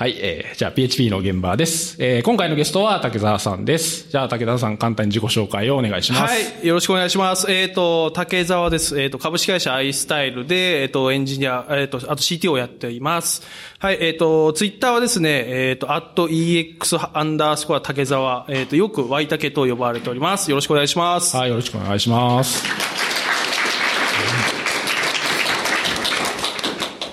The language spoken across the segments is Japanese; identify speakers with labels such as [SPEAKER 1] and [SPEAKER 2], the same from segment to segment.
[SPEAKER 1] はい、えー、じゃあ PHP の現場です。えー、今回のゲストは竹澤さんです。じゃあ竹澤さん簡単に自己紹介をお願いします。
[SPEAKER 2] はい、よろしくお願いします。えっ、ー、と、竹澤です。えっ、ー、と、株式会社 iStyle で、えっ、ー、と、エンジニア、えっ、と、あと CTO をやっています。はい、えっ、と、ツイッターはですね、えっ、と、at ex アンダースコア竹澤、えっ、と、よく Y 竹と呼ばれております。よろしくお願いします。
[SPEAKER 1] はい、よろしくお願いします。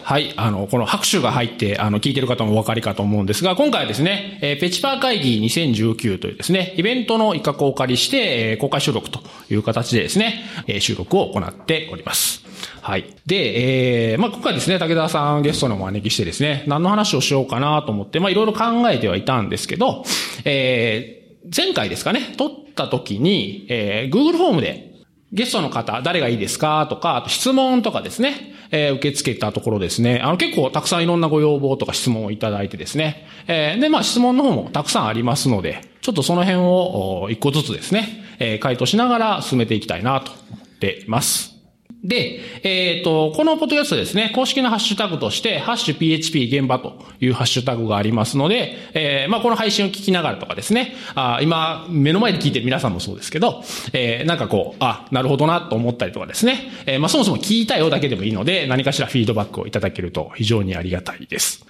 [SPEAKER 1] はい。あの、この拍手が入って、あの、聞いてる方もお分かりかと思うんですが、今回はですね、えー、ペチパー会議2019というですね、イベントの一角をお借りして、えー、公開収録という形でですね、えー、収録を行っております。はい。で、えー、まあ、今回ですね、武田さんゲストのお招きしてですね、何の話をしようかなと思って、まあ、いろいろ考えてはいたんですけど、えー、前回ですかね、撮った時に、えー、Google フォームでゲストの方、誰がいいですかとか、あと質問とかですね、えー、受け付けたところですね、あの結構たくさんいろんなご要望とか質問をいただいてですね、えー、で、まあ質問の方もたくさんありますので、ちょっとその辺を一個ずつですね、えー、回答しながら進めていきたいなと思っています。で、えっ、ー、と、このポッドキャストですね、公式のハッシュタグとして、ハッシュ PHP 現場というハッシュタグがありますので、えー、まあ、この配信を聞きながらとかですね、あ今、目の前で聞いてる皆さんもそうですけど、えー、なんかこう、あ、なるほどなと思ったりとかですね、えー、まあ、そもそも聞いたよだけでもいいので、何かしらフィードバックをいただけると非常にありがたいです。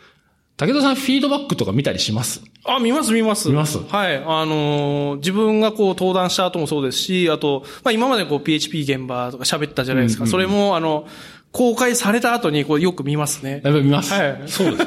[SPEAKER 1] 武田さん、フィードバックとか見たりします？
[SPEAKER 2] あ、見ます、見ます。
[SPEAKER 1] 見ます？
[SPEAKER 2] はい。あのー、自分がこう登壇した後もそうですし、あと、まあ今までこう PHP 現場とか喋ったじゃないですか。うんうん、それも、あの、公開された後にこうよく見ますね。
[SPEAKER 1] やっぱ見ます。はい。そうで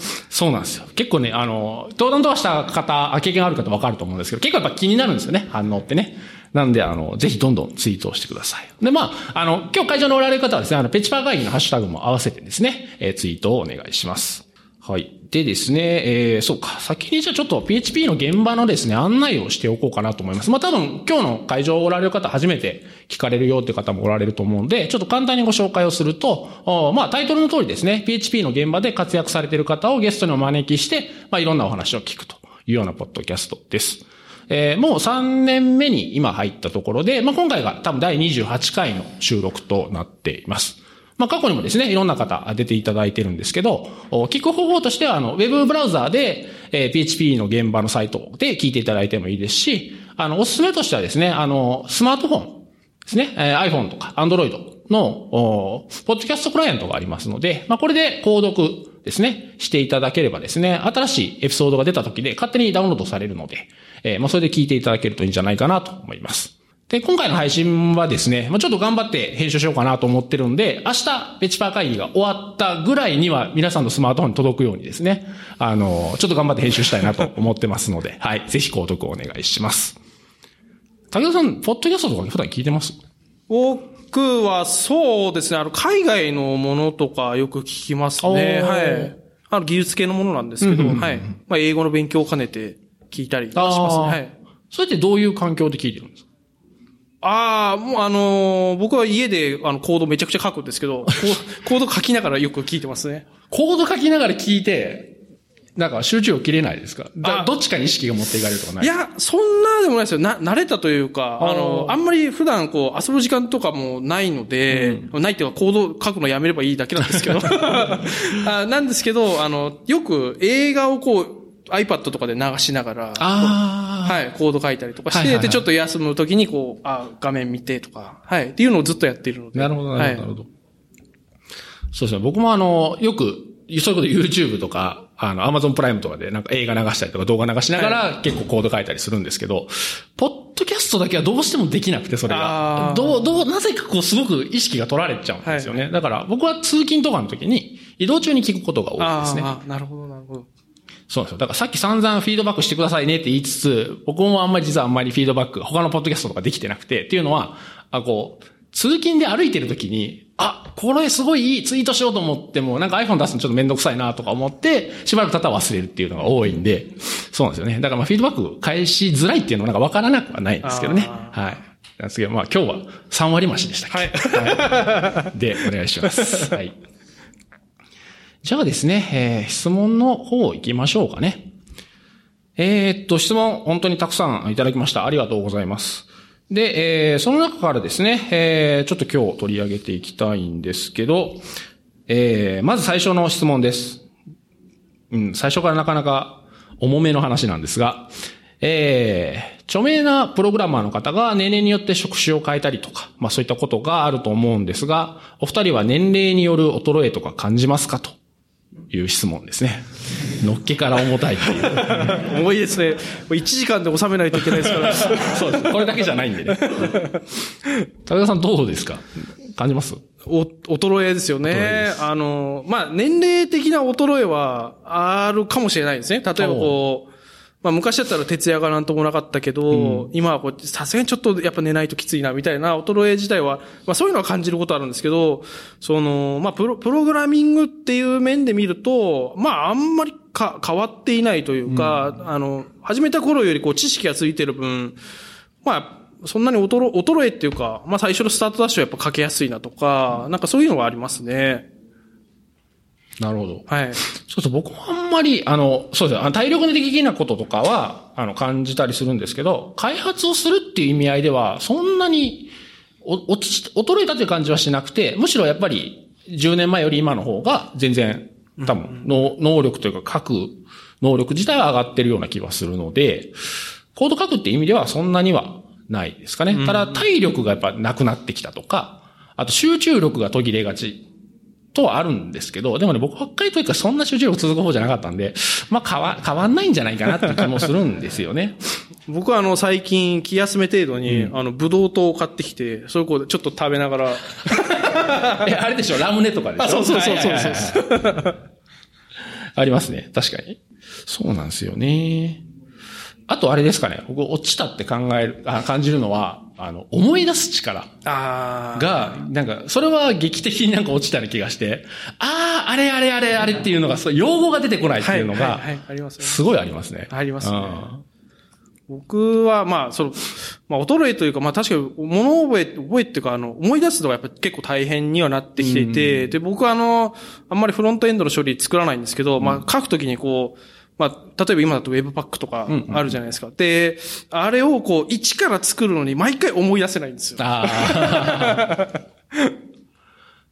[SPEAKER 1] す。そうなんですよ。結構ね、あの、登壇とかした方、経験ある方わかると思うんですけど、結構やっぱ気になるんですよね、反応ってね。なんで、あの、ぜひどんどんツイートをしてください。で、まあ、あの、今日会場におられる方はですね、あの、ペチパー会議のハッシュタグも合わせてですね、えー、ツイートをお願いします。はい。でですね、えー、そうか。先にじゃあちょっと PHP の現場のですね、案内をしておこうかなと思います。まあ多分今日の会場をおられる方初めて聞かれるよって方もおられると思うんで、ちょっと簡単にご紹介をすると、まあタイトルの通りですね、PHP の現場で活躍されている方をゲストにお招きして、まあいろんなお話を聞くというようなポッドキャストです。えー、もう3年目に今入ったところで、まあ今回が多分第28回の収録となっています。まあ、過去にもですね、いろんな方出ていただいてるんですけど、聞く方法としては、あの、ウェブブラウザーで、えー、PHP の現場のサイトで聞いていただいてもいいですし、あの、おすすめとしてはですね、あの、スマートフォンですね、えー、iPhone とか Android の、ポッドキャストクライアントがありますので、まあ、これで購読ですね、していただければですね、新しいエピソードが出た時で勝手にダウンロードされるので、えー、まあ、それで聞いていただけるといいんじゃないかなと思います。で、今回の配信はですね、まあ、ちょっと頑張って編集しようかなと思ってるんで、明日、ペチパー会議が終わったぐらいには皆さんのスマートフォンに届くようにですね、あの、ちょっと頑張って編集したいなと思ってますので、はい、ぜひ購読をお願いします。武田さん、ポッドキャストとか普段聞いてます？
[SPEAKER 2] 僕はそうですね、あの、海外のものとかよく聞きますね。はい。あの、技術系のものなんですけど、はい。まあ、英語の勉強を兼ねて聞いたりしますね。はい。
[SPEAKER 1] それってどういう環境で聞いてるんですか？
[SPEAKER 2] ああ、もうあのー、僕は家であのコードめちゃくちゃ書くんですけど、コード書きながらよく聞いてますね。
[SPEAKER 1] コード書きながら聞いて、なんか集中を切れないですか？どっちかに意識が持っていかれるとかない？
[SPEAKER 2] いや、そんなでもないですよ。な、慣れたというか、あの、あんまり普段こう遊ぶ時間とかもないので、うん、ないっていうかコード書くのやめればいいだけなんですけど。あなんですけど、あの、よく映画をこう、iPad とかで流しながら、はい、コード書いたりとかして、はいはいはい、で、ちょっと休むときにこう、あ、画面見てとか、はい、っていうのをずっとやっているので。
[SPEAKER 1] なるほど、なるほど、なるほど。そうですね。僕もあの、よく、そういうこと YouTube とか、あの、Amazon プライムとかでなんか映画流したりとか動画流しながら結構コード書いたりするんですけど、ポッドキャストだけはどうしてもできなくて、それが。どう、どう、なぜかこうすごく意識が取られちゃうんですよね。はい、だから僕は通勤とかの時に移動中に聞くことが多いですね。
[SPEAKER 2] ああ、なるほど、なるほど。
[SPEAKER 1] そうなんですよ。だからさっき散々フィードバックしてくださいねって言いつつ、僕もあんまり実はあんまりフィードバック、他のポッドキャストとかできてなくて、っていうのは、あ、こう、通勤で歩いてる時に、あ、これすごいいいツイートしようと思っても、なんか iPhone 出すのちょっとめんどくさいなとか思って、しばらく経ったら忘れるっていうのが多いんで、そうなんですよね。だからまあフィードバック返しづらいっていうのはなんかわからなくはないんですけどね。はい。なんですけど、まあ今日は3割増しでしたっけ？はい。はい、で、お願いします。はい。じゃあですね、えー、質問の方行きましょうかね。えー、っと、質問本当にたくさんいただきました。ありがとうございます。で、えー、その中からですね、えー、ちょっと今日取り上げていきたいんですけど、えー、まず最初の質問です。うん、最初からなかなか重めの話なんですが、えー、著名なプログラマーの方が年齢によって職種を変えたりとか、まあそういったことがあると思うんですが、お二人は年齢による衰えとか感じますかという質問ですね。のっけから重たいってい
[SPEAKER 2] う。重いですね。1時間で収めないといけないですから。
[SPEAKER 1] そうです。これだけじゃないんでね。高田さんどうですか？感じます？
[SPEAKER 2] お、衰えですよね。あの、まあ、年齢的な衰えはあるかもしれないですね。例えばこう、まあ昔だったら徹夜がなんともなかったけど、うん、今はこう、さすがにちょっとやっぱ寝ないときついな、みたいな衰え自体は、まあそういうのは感じることあるんですけど、その、まあプロ、プログラミングっていう面で見ると、まああんまりか変わっていないというか、うん、あの、始めた頃よりこう知識がついてる分、まあ、そんなに衰衰えっていうか、まあ最初のスタートダッシュはやっぱかけやすいなとか、なんかそういうのがありますね。
[SPEAKER 1] なるほど。
[SPEAKER 2] はい。
[SPEAKER 1] そうそう、僕もあんまり、あの、そうですね、体力的なこととかは、あの、感じたりするんですけど、開発をするっていう意味合いでは、そんなに、お、落ち、衰えたという感じはしなくて、むしろやっぱり、10年前より今の方が、全然、多分、の、能力というか、書く能力自体は上がってるような気はするので、コード書くって意味ではそんなにはないですかね。ただ、体力がやっぱなくなってきたとか、あと集中力が途切れがちとはあるんですけど、でもね、僕若い時からそんな集中力続く方じゃなかったんで、まあ変わ、変わんないんじゃないかなっていう気もするんですよね。
[SPEAKER 2] 僕はあの、最近気休め程度に、うん、あの、ブドウ糖を買ってきて、それこうちょっと食べながら。
[SPEAKER 1] え、あれでしょ？ラムネとかでしょ？
[SPEAKER 2] そうそうそうそうそう
[SPEAKER 1] ありますね。確かに。そうなんですよね。あとあれですかね、僕落ちたって考える、あ感じるのは、あの、思い出す力が、なんか、それは劇的になんか落ちたような気がして、ああ、あれあれあれあれっていうのが、そう用語が出てこないっていうのが、すごいありますね。
[SPEAKER 2] ありますね。僕は、まあ、その、まあ、衰えというか、まあ、確かに、物覚え、覚えっていうか、あの、思い出すのがやっぱ結構大変にはなってきていて、で、僕はあの、あんまりフロントエンドの処理作らないんですけど、まあ、書くときにこう、まあ、例えば今だと Webpack とかあるじゃないですか。うんうん、で、あれをこう、一から作るのに毎回思い出せないんですよ。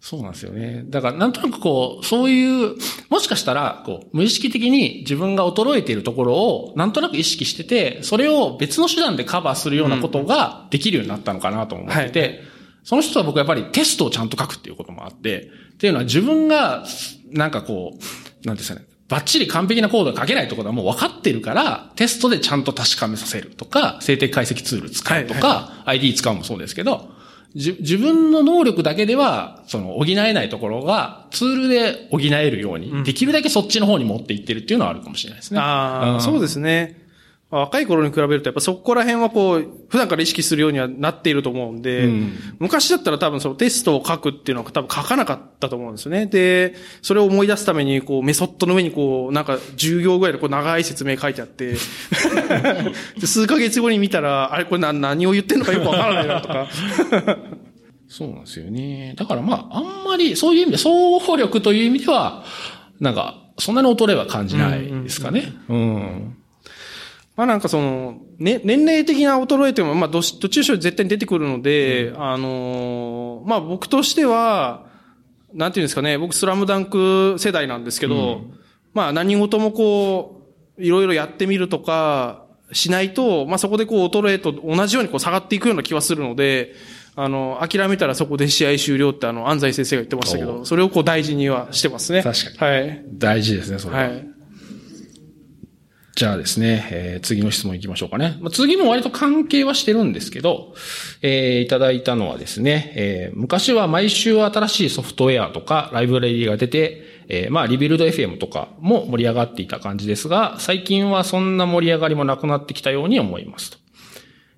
[SPEAKER 1] そうなんですよね。だから、なんとなくこう、そういう、もしかしたら、こう、無意識的に自分が衰えているところを、なんとなく意識してて、それを別の手段でカバーするようなことができるようになったのかなと思ってて、はい、その人は僕はやっぱりテストをちゃんと書くっていうこともあって、っていうのは自分が、なんかこう、なんですかね、バッチリ完璧なコードが書けないところはもう分かってるから、テストでちゃんと確かめさせるとか、静的解析ツール使うとか、はいはい、ID 使うもそうですけど、自分の能力だけでは、その、補えないところが、ツールで補えるように、できるだけそっちの方に持っていってるっていうのはあるかもしれないですね。
[SPEAKER 2] ああ、うん、そうですね。若い頃に比べると、やっぱそこら辺はこう、普段から意識するようにはなっていると思うんで、うん、昔だったら多分そのテストを書くっていうのは多分書かなかったと思うんですよね。で、それを思い出すために、こう、メソッドの上にこう、なんか10行ぐらいでこう長い説明書いてあって 数ヶ月後に見たら、あれこれ何を言ってんのかよくわからないなとか。
[SPEAKER 1] そうなんですよね。だからまあ、あんまり、そういう意味で、総合力という意味では、なんか、そんなに衰えは感じないですかね。うん、うんうん
[SPEAKER 2] まあなんかその、ね、年齢的な衰えても、まあど、どっちにしろ絶対に出てくるので、うん、あのー、まあ僕としては、なんていうんですかね、僕スラムダンク世代なんですけど、うん、まあ何事もこう、いろいろやってみるとか、しないと、まあそこでこう衰えと同じようにこう下がっていくような気はするので、あの、諦めたらそこで試合終了ってあの、安西先生が言ってましたけど、それをこう大事にはしてますね。
[SPEAKER 1] 確かに。はい。大事ですね、それは。はい。じゃあですね、えー、次の質問いきましょうかね。まあ、次も割と関係はしてるんですけど、えー、いただいたのはですね、えー、昔は毎週新しいソフトウェアとかライブラリーが出て、えー、まあ、リビルド FM とかも盛り上がっていた感じですが、最近はそんな盛り上がりもなくなってきたように思いますと。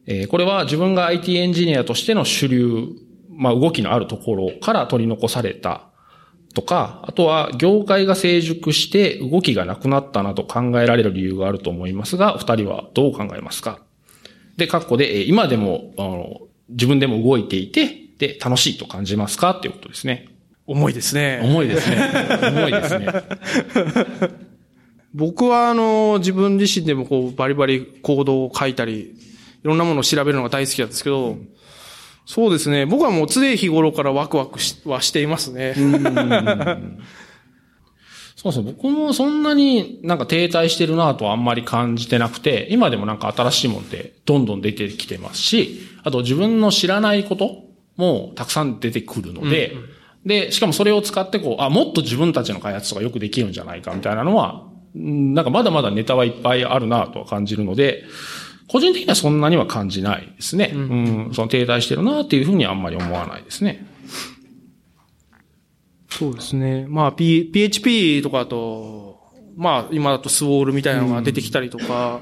[SPEAKER 1] えー、これは自分が IT エンジニアとしての主流、まあ、動きのあるところから取り残されたとか、あとは業界が成熟して動きがなくなったなと考えられる理由があると思いますが、二人はどう考えますか？で、括弧で、今でも、あの、自分でも動いていて、で、楽しいと感じますか？っていうことですね。
[SPEAKER 2] 重いですね。
[SPEAKER 1] 重いですね。重いですね。
[SPEAKER 2] 僕は、あの、自分自身でもこう、バリバリコードを書いたり、いろんなものを調べるのが大好きなんですけど、うんそうですね。僕はもう常日頃からワクワクしはしていますね。
[SPEAKER 1] そうそう、僕もそんなになんか停滞してるなとはあんまり感じてなくて、今でもなんか新しいもんってどんどん出てきてますし、あと自分の知らないこともたくさん出てくるので、うんうん、で、しかもそれを使ってこう、あ、もっと自分たちの開発とかよくできるんじゃないかみたいなのは、なんかまだまだネタはいっぱいあるなとは感じるので、個人的にはそんなには感じないですね。うん、うん、その停滞してるなっていうふうにはあんまり思わないですね。
[SPEAKER 2] そうですね。まあ、P、PHP とかだと、まあ、今だとスウォールみたいなのが出てきたりとか、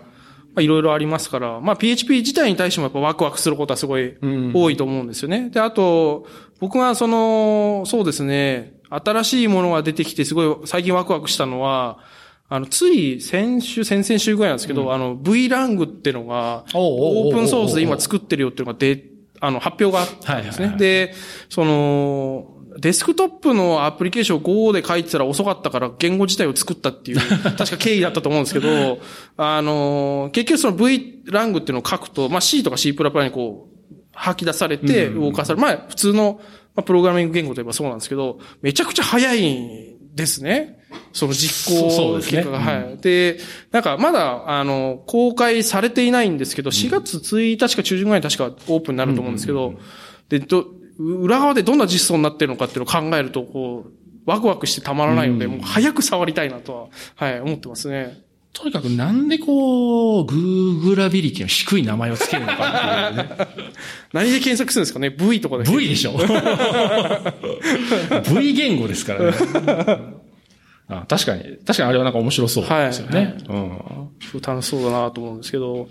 [SPEAKER 2] まあ、いろいろありますから、まあ、PHP 自体に対してもやっぱワクワクすることはすごい多いと思うんですよね。で、あと、僕はその、そうですね、新しいものが出てきてすごい最近ワクワクしたのは、あの、つい先週、先々週ぐらいなんですけど、うん、あの、VLang っていうのが、オープンソースで今作ってるよっていうのがで、あの、発表があったんですね。で、その、デスクトップのアプリケーションを Go で書いてたら遅かったから言語自体を作ったっていう、確か経緯だったと思うんですけど、あの、結局その VLang っていうのを書くと、まあ C とか C++ にこう、吐き出されて動かされる。まあ普通の、まあ、プログラミング言語といえばそうなんですけど、めちゃくちゃ早いんですね。その実行結果が、ね、はい。で、なんかまだ、あの、公開されていないんですけど、4月1日か中旬ぐらいに確かオープンになると思うんですけど、で、ど、裏側でどんな実装になってるのかっていうのを考えると、こう、ワクワクしてたまらないので、もう早く触りたいなとは、はい、思ってますね。
[SPEAKER 1] とにかくなんでこう、グーグラビリティの低い名前をつけるのかっていうね。
[SPEAKER 2] 何で検索するんですかね ?V とかで。
[SPEAKER 1] V でしょ ?V 言語ですからね。あ確かに、確かにあれはなんか面白そうですよね。はい、うん。
[SPEAKER 2] 楽しそうだなと思うんですけど。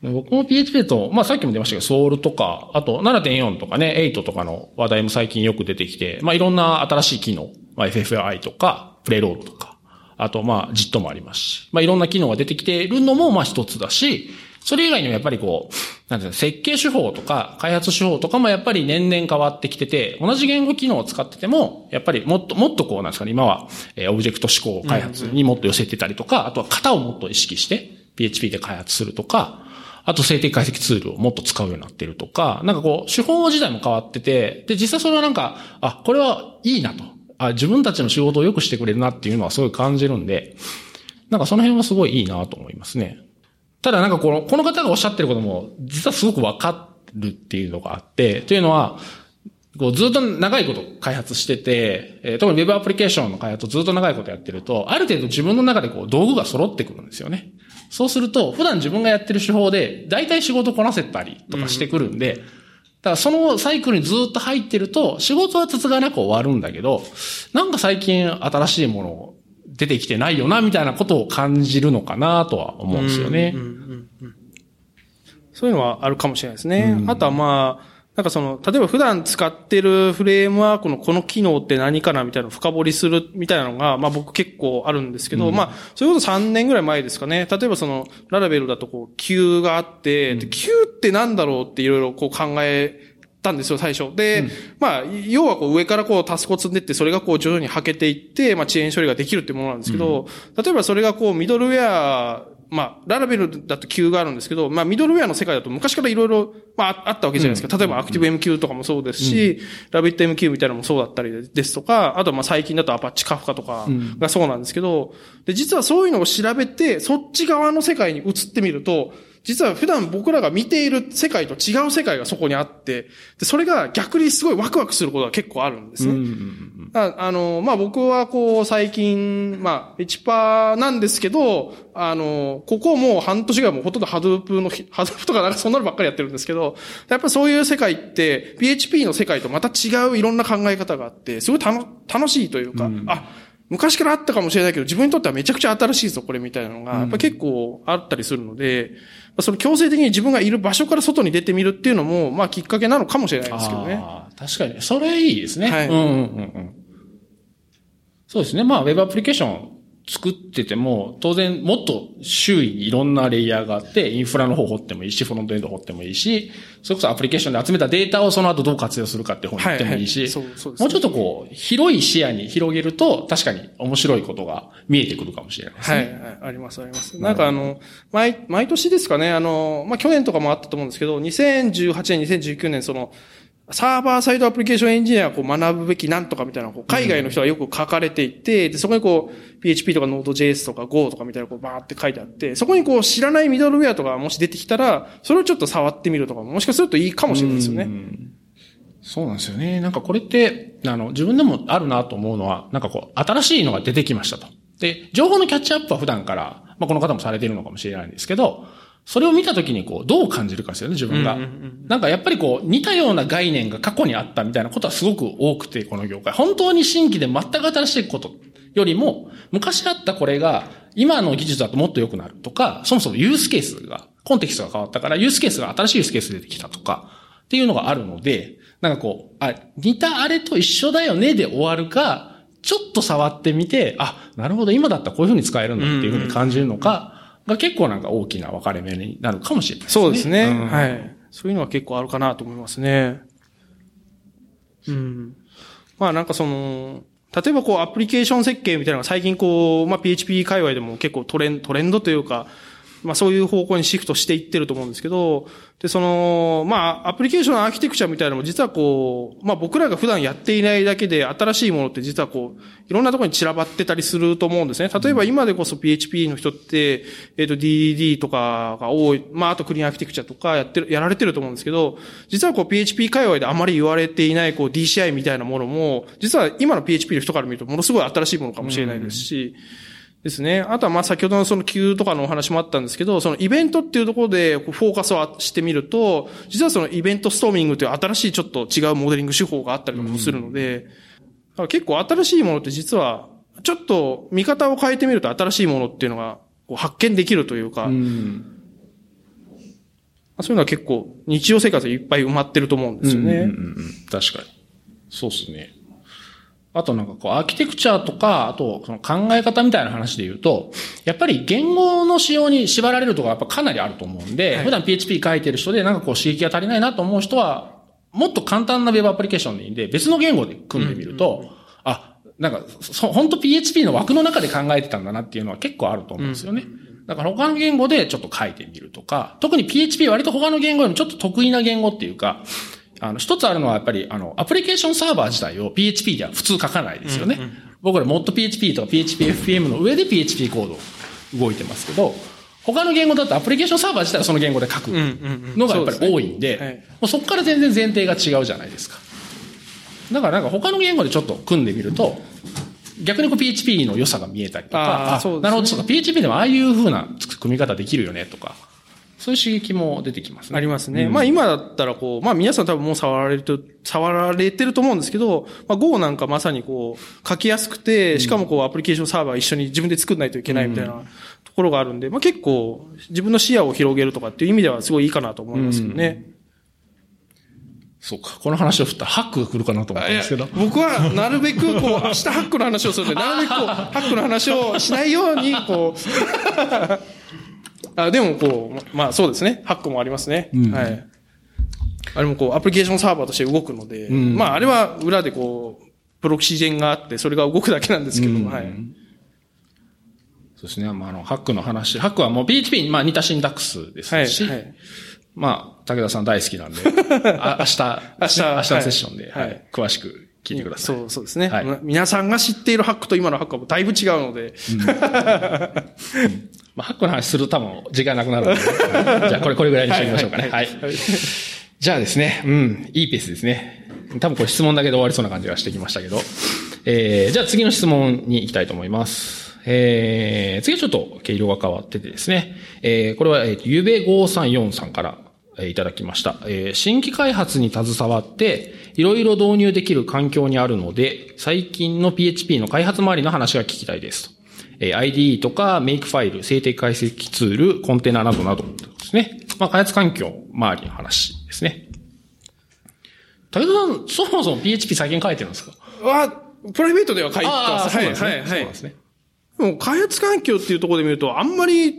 [SPEAKER 1] 僕も PHP と、まあさっきも出ましたけど、ソウルとか、あと7.4とかね、8とかの話題も最近よく出てきて、まあいろんな新しい機能、まあ FFI とか、プレイロールとか、あとまあ JIT もありますし、まあいろんな機能が出てきているのもまあ一つだし、それ以外にもやっぱりこう、なんていうの、設計手法とか開発手法とかもやっぱり年々変わってきてて、同じ言語機能を使ってても、やっぱりもっと、もっとこうなんですかね、今は、えー、オブジェクト指向開発にもっと寄せてたりとか、あとは型をもっと意識して、PHP で開発するとか、あと静的解析ツールをもっと使うようになってるとか、なんかこう、手法自体も変わってて、で、実際それはなんか、あ、これはいいなと。あ、自分たちの仕事を良くしてくれるなっていうのはすごい感じるんで、なんかその辺はすごいいいなと思いますね。ただなんかこの、この方がおっしゃってることも、実はすごくわかるっていうのがあって、というのは、こうずっと長いこと開発してて、えー、特に Web アプリケーションの開発をずっと長いことやってると、ある程度自分の中でこう道具が揃ってくるんですよね。そうすると、普段自分がやってる手法で、大体仕事こなせたりとかしてくるんで、だからそのサイクルにずっと入ってると、仕事はつつがなく終わるんだけど、なんか最近新しいものを出てきてないよな、みたいなことを感じるのかなとは思うんですよね。
[SPEAKER 2] そういうのはあるかもしれないですね。あとはまあ、なんかその、例えば普段使ってるフレームワークのこの機能って何かなみたいなのを深掘りするみたいなのが、まあ僕結構あるんですけど、うん、まあ、それこそ3年ぐらい前ですかね。例えばその、ララベルだとこう、Q があって、うん、Q ってなんだろうっていろいろこう考えたんですよ、最初。で、うん、まあ、要はこう上からこうタスクを積んでって、それがこう徐々にはけていって、まあ遅延処理ができるっていうものなんですけど、例えばそれがこうミドルウェアまあ、ララベルだと Q があるんですけど、まあ、ミドルウェアの世界だと昔からいろいろ、まあ、あったわけじゃないですか。例えば、アクティブ MQ とかもそうですし、ラビット MQ みたいなのもそうだったりですとか、あと、まあ、最近だとアパッチカフカとかがそうなんですけど、で、実はそういうのを調べて、そっち側の世界に移ってみると、実は普段僕らが見ている世界と違う世界がそこにあって、で、それが逆にすごいワクワクすることが結構あるんですね。ああの、まあ、僕はこう、最近、まあ、1パーなんですけど、あの、ここもう半年ぐらいもうほとんどハドゥープの、ハドゥープとかなんかそんなのばっかりやってるんですけど、やっぱそういう世界って、PHP の世界とまた違ういろんな考え方があって、すごい楽しいというか、うん、あ、昔からあったかもしれないけど、自分にとってはめちゃくちゃ新しいぞ、これみたいなのが、やっぱ結構あったりするので、その強制的に自分がいる場所から外に出てみるっていうのも、まあきっかけなのかもしれないですけどね。
[SPEAKER 1] 確かに。それいいですね。はい。うんうんうん。そうですね。まあ、ウェブアプリケーション作ってても、当然もっと周囲にいろんなレイヤーがあって、インフラの方掘ってもいいし、フロントエンド掘ってもいいし、それこそアプリケーションで集めたデータをその後どう活用するかって方に行ってもいいし、もうちょっとこう、広い視野に広げると、確かに面白いことが見えてくるかもしれないですね。
[SPEAKER 2] はい、あります、あります。なんかあの、毎、毎年ですかね、あの、まあ、去年とかもあったと思うんですけど、2018年、2019年、その、サーバーサイドアプリケーションエンジニアがこう学ぶべきなんとかみたいな、こう海外の人がよく書かれていて、で、そこにこう、PHP とか Node.js とか Go とかみたいなこうバーって書いてあって、そこにこう知らないミドルウェアとかもし出てきたら、それをちょっと触ってみるとかもしかするといいかもしれないですよね。
[SPEAKER 1] そうなんですよね。なんかこれって、あの、自分でもあるなと思うのは、なんかこう、新しいのが出てきましたと。で、情報のキャッチアップは普段から、まあこの方もされているのかもしれないんですけど、それを見たときにこう、どう感じるかですよね、自分が。なんかやっぱりこう、似たような概念が過去にあったみたいなことはすごく多くて、この業界。本当に新規で全く新しいことよりも、昔あったこれが、今の技術だともっと良くなるとか、そもそもユースケースが、コンテキストが変わったから、ユースケースが新しいユースケース出てきたとか、っていうのがあるので、なんかこう、あ、似たあれと一緒だよねで終わるか、ちょっと触ってみて、あ、なるほど、今だったらこういう風に使えるんだっていう風に感じるのか、が結構なんか大きな分かれ目になるかもしれないです
[SPEAKER 2] ね。そうですね。うん、はい。そういうのは結構あるかなと思いますね。うん。まあなんかその、例えばこうアプリケーション設計みたいなのが最近こう、まあ PHP 界隈でも結構トレントレンドというか、まあそういう方向にシフトしていってると思うんですけど、で、その、まあアプリケーションのアーキテクチャみたいなのも実はこう、まあ僕らが普段やっていないだけで新しいものって実はこう、いろんなところに散らばってたりすると思うんですね。例えば今でこそ PHP の人って、えっ、ー、と DDD とかが多い、まああとクリーンアーキテクチャとかやってる、やられてると思うんですけど、実はこう PHP 界隈であまり言われていないこう DCI みたいなものも、実は今の PHP の人から見るとものすごい新しいものかもしれないですし、うんですね。あとはまあ先ほどのその Q とかのお話もあったんですけど、そのイベントっていうところでフォーカスをしてみると、実はそのイベントストーミングという新しいちょっと違うモデリング手法があったりもするので、うん、結構新しいものって実は、ちょっと見方を変えてみると新しいものっていうのがこう発見できるというか、うん、そういうのは結構日常生活でいっぱい埋まってると思うんですよね。うんうんうん、
[SPEAKER 1] 確かに。そうですね。あとなんかこう、アーキテクチャとか、あとその考え方みたいな話で言うと、やっぱり言語の仕様に縛られるところはやっぱかなりあると思うんで、はい、普段 PHP 書いてる人でなんかこう刺激が足りないなと思う人は、もっと簡単な Web アプリケーションでいいんで、別の言語で組んでみると、うんうん、あ、なんか、そ、本当 PHP の枠の中で考えてたんだなっていうのは結構あると思うんですよね。うん、だから他の言語でちょっと書いてみるとか、特に PHP 割と他の言語よりもちょっと得意な言語っていうか、あの、一つあるのはやっぱり、あの、アプリケーションサーバー自体を PHP では普通書かないですよね。うんうん、僕ら ModPHP とか PHPFPM の上で PHP コード動いてますけど、他の言語だとアプリケーションサーバー自体はその言語で書くのがやっぱり多いんで、もうそこから全然前提が違うじゃないですか。だからなんか他の言語でちょっと組んでみると、逆にこう PHP の良さが見えたりとか、あ、ね、なるほど、そうか、PHP でもああいう風な組み方できるよねとか、そういう刺激も出てきますね。
[SPEAKER 2] ありますね。うん、まあ今だったらこう、まあ皆さん多分もう触られてる、触られてると思うんですけど、まあ Go なんかまさにこう、書きやすくて、しかもこうアプリケーションサーバー一緒に自分で作んないといけないみたいなところがあるんで、まあ結構自分の視野を広げるとかっていう意味ではすごいいいかなと思いますけどね。うん
[SPEAKER 1] そうか。この話を振ったらハックが来るかなと思ったんですけど。
[SPEAKER 2] 僕はなるべくこう、明日ハックの話をするんで、なるべくこう、ハックの話をしないように、こう、あでもこう、まあそうですね。ハックもありますね。うん、はい。あれもこう、アプリケーションサーバーとして動くので、うん、まああれは裏でこう、プロキシジェンがあって、それが動くだけなんですけども、うん、はい。
[SPEAKER 1] そうですね。まあ、あの、ハックの話。ハックはもう PHP に、まあ、似たシンタックスですし、はいはい、まあ、武田さん大好きなんで、あ明日、明日、明日のセッションで、はい、はい、詳しく聞いてくださ
[SPEAKER 2] い。そう、そうですね。はい、皆さんが知っているハックと今のハックはだいぶ違うので。うん
[SPEAKER 1] まあ、ハックの話すると多分時間なくなるので、じゃあこれ、これぐらいにしておきましょうかね。はい。じゃあですね、うん、いいペースですね。多分これ質問だけで終わりそうな感じがしてきましたけど、えー、じゃあ次の質問に行きたいと思います。えー、次はちょっと毛色が変わっててですね、えー、これは、えー、ゆべ534さんから、えー、いただきました。えー、新規開発に携わって、いろいろ導入できる環境にあるので、最近の PHP の開発周りの話が聞きたいですと。え IDE とかメイクファイル、静的解析ツール、コンテナなどなどですね。まあ、開発環境周りの話ですね。武田さん、そもそも PHP 最近書いてるんですか？
[SPEAKER 2] は、プライベートでは書いてます。はい、はい、はい。そうですね。もう開発環境っていうところで見ると、あんまり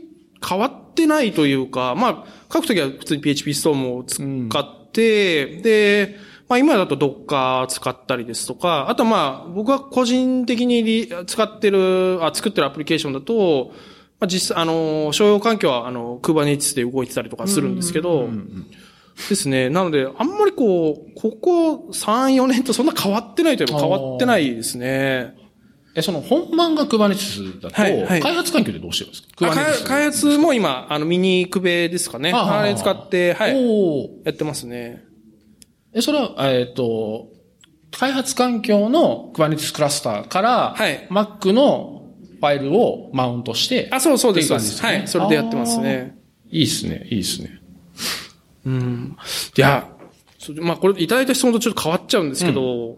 [SPEAKER 2] 変わってないというか、まあ、書くときは普通に PHP ストームを使って、うん、で、まあ今だと Docker 使ったりですとか、あとまあ僕は個人的に使ってる、あ、作ってるアプリケーションだと、まあ実際、あの、商用環境はあの、Kubernetes で動いてたりとかするんですけど、ですね。なので、あんまりこう、ここ3、4年とそんな変わってないといえば変わってないですね。
[SPEAKER 1] え、その本番が Kubernetes だと、
[SPEAKER 2] はいはい
[SPEAKER 1] 開発環境でどうしてるんですか？
[SPEAKER 2] あ開発も今、あの、ミニクベですかね。
[SPEAKER 1] あ
[SPEAKER 2] あれ使って、はい。
[SPEAKER 1] おー
[SPEAKER 2] やってますね。
[SPEAKER 1] え、それは、えっ、と、開発環境の Kubernetes クラスターから、
[SPEAKER 2] はい
[SPEAKER 1] Mac のファイルをマウントして、
[SPEAKER 2] あ、そうそうです。
[SPEAKER 1] ね
[SPEAKER 2] はい。それでやってますね。
[SPEAKER 1] いいっすね、いいっすね。
[SPEAKER 2] うん。いや、そまあこれいただいた質問とちょっと変わっちゃうんですけど、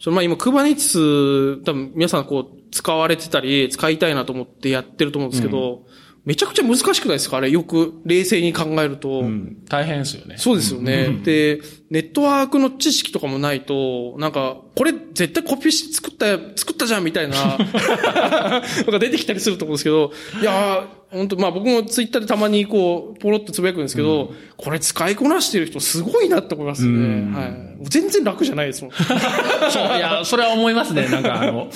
[SPEAKER 2] そのまあ今 Kubernetes 多分皆さんこう使われてたり使いたいなと思ってやってると思うんですけど、めちゃくちゃ難しくないですか？あれよく冷静に考えると。
[SPEAKER 1] うん、大変ですよね。
[SPEAKER 2] そうですよね。で、ネットワークの知識とかもないと、なんか、これ絶対コピーして作った、作ったじゃんみたいな、のが出てきたりすると思うんですけど、いやー、本当まあ僕もツイッターでたまにこう、ポロッとつぶやくんですけど、これ使いこなしてる人すごいなって思いますよね。はい。全然楽じゃないですもん。
[SPEAKER 1] そう、いや、それは思いますね。なんかあの、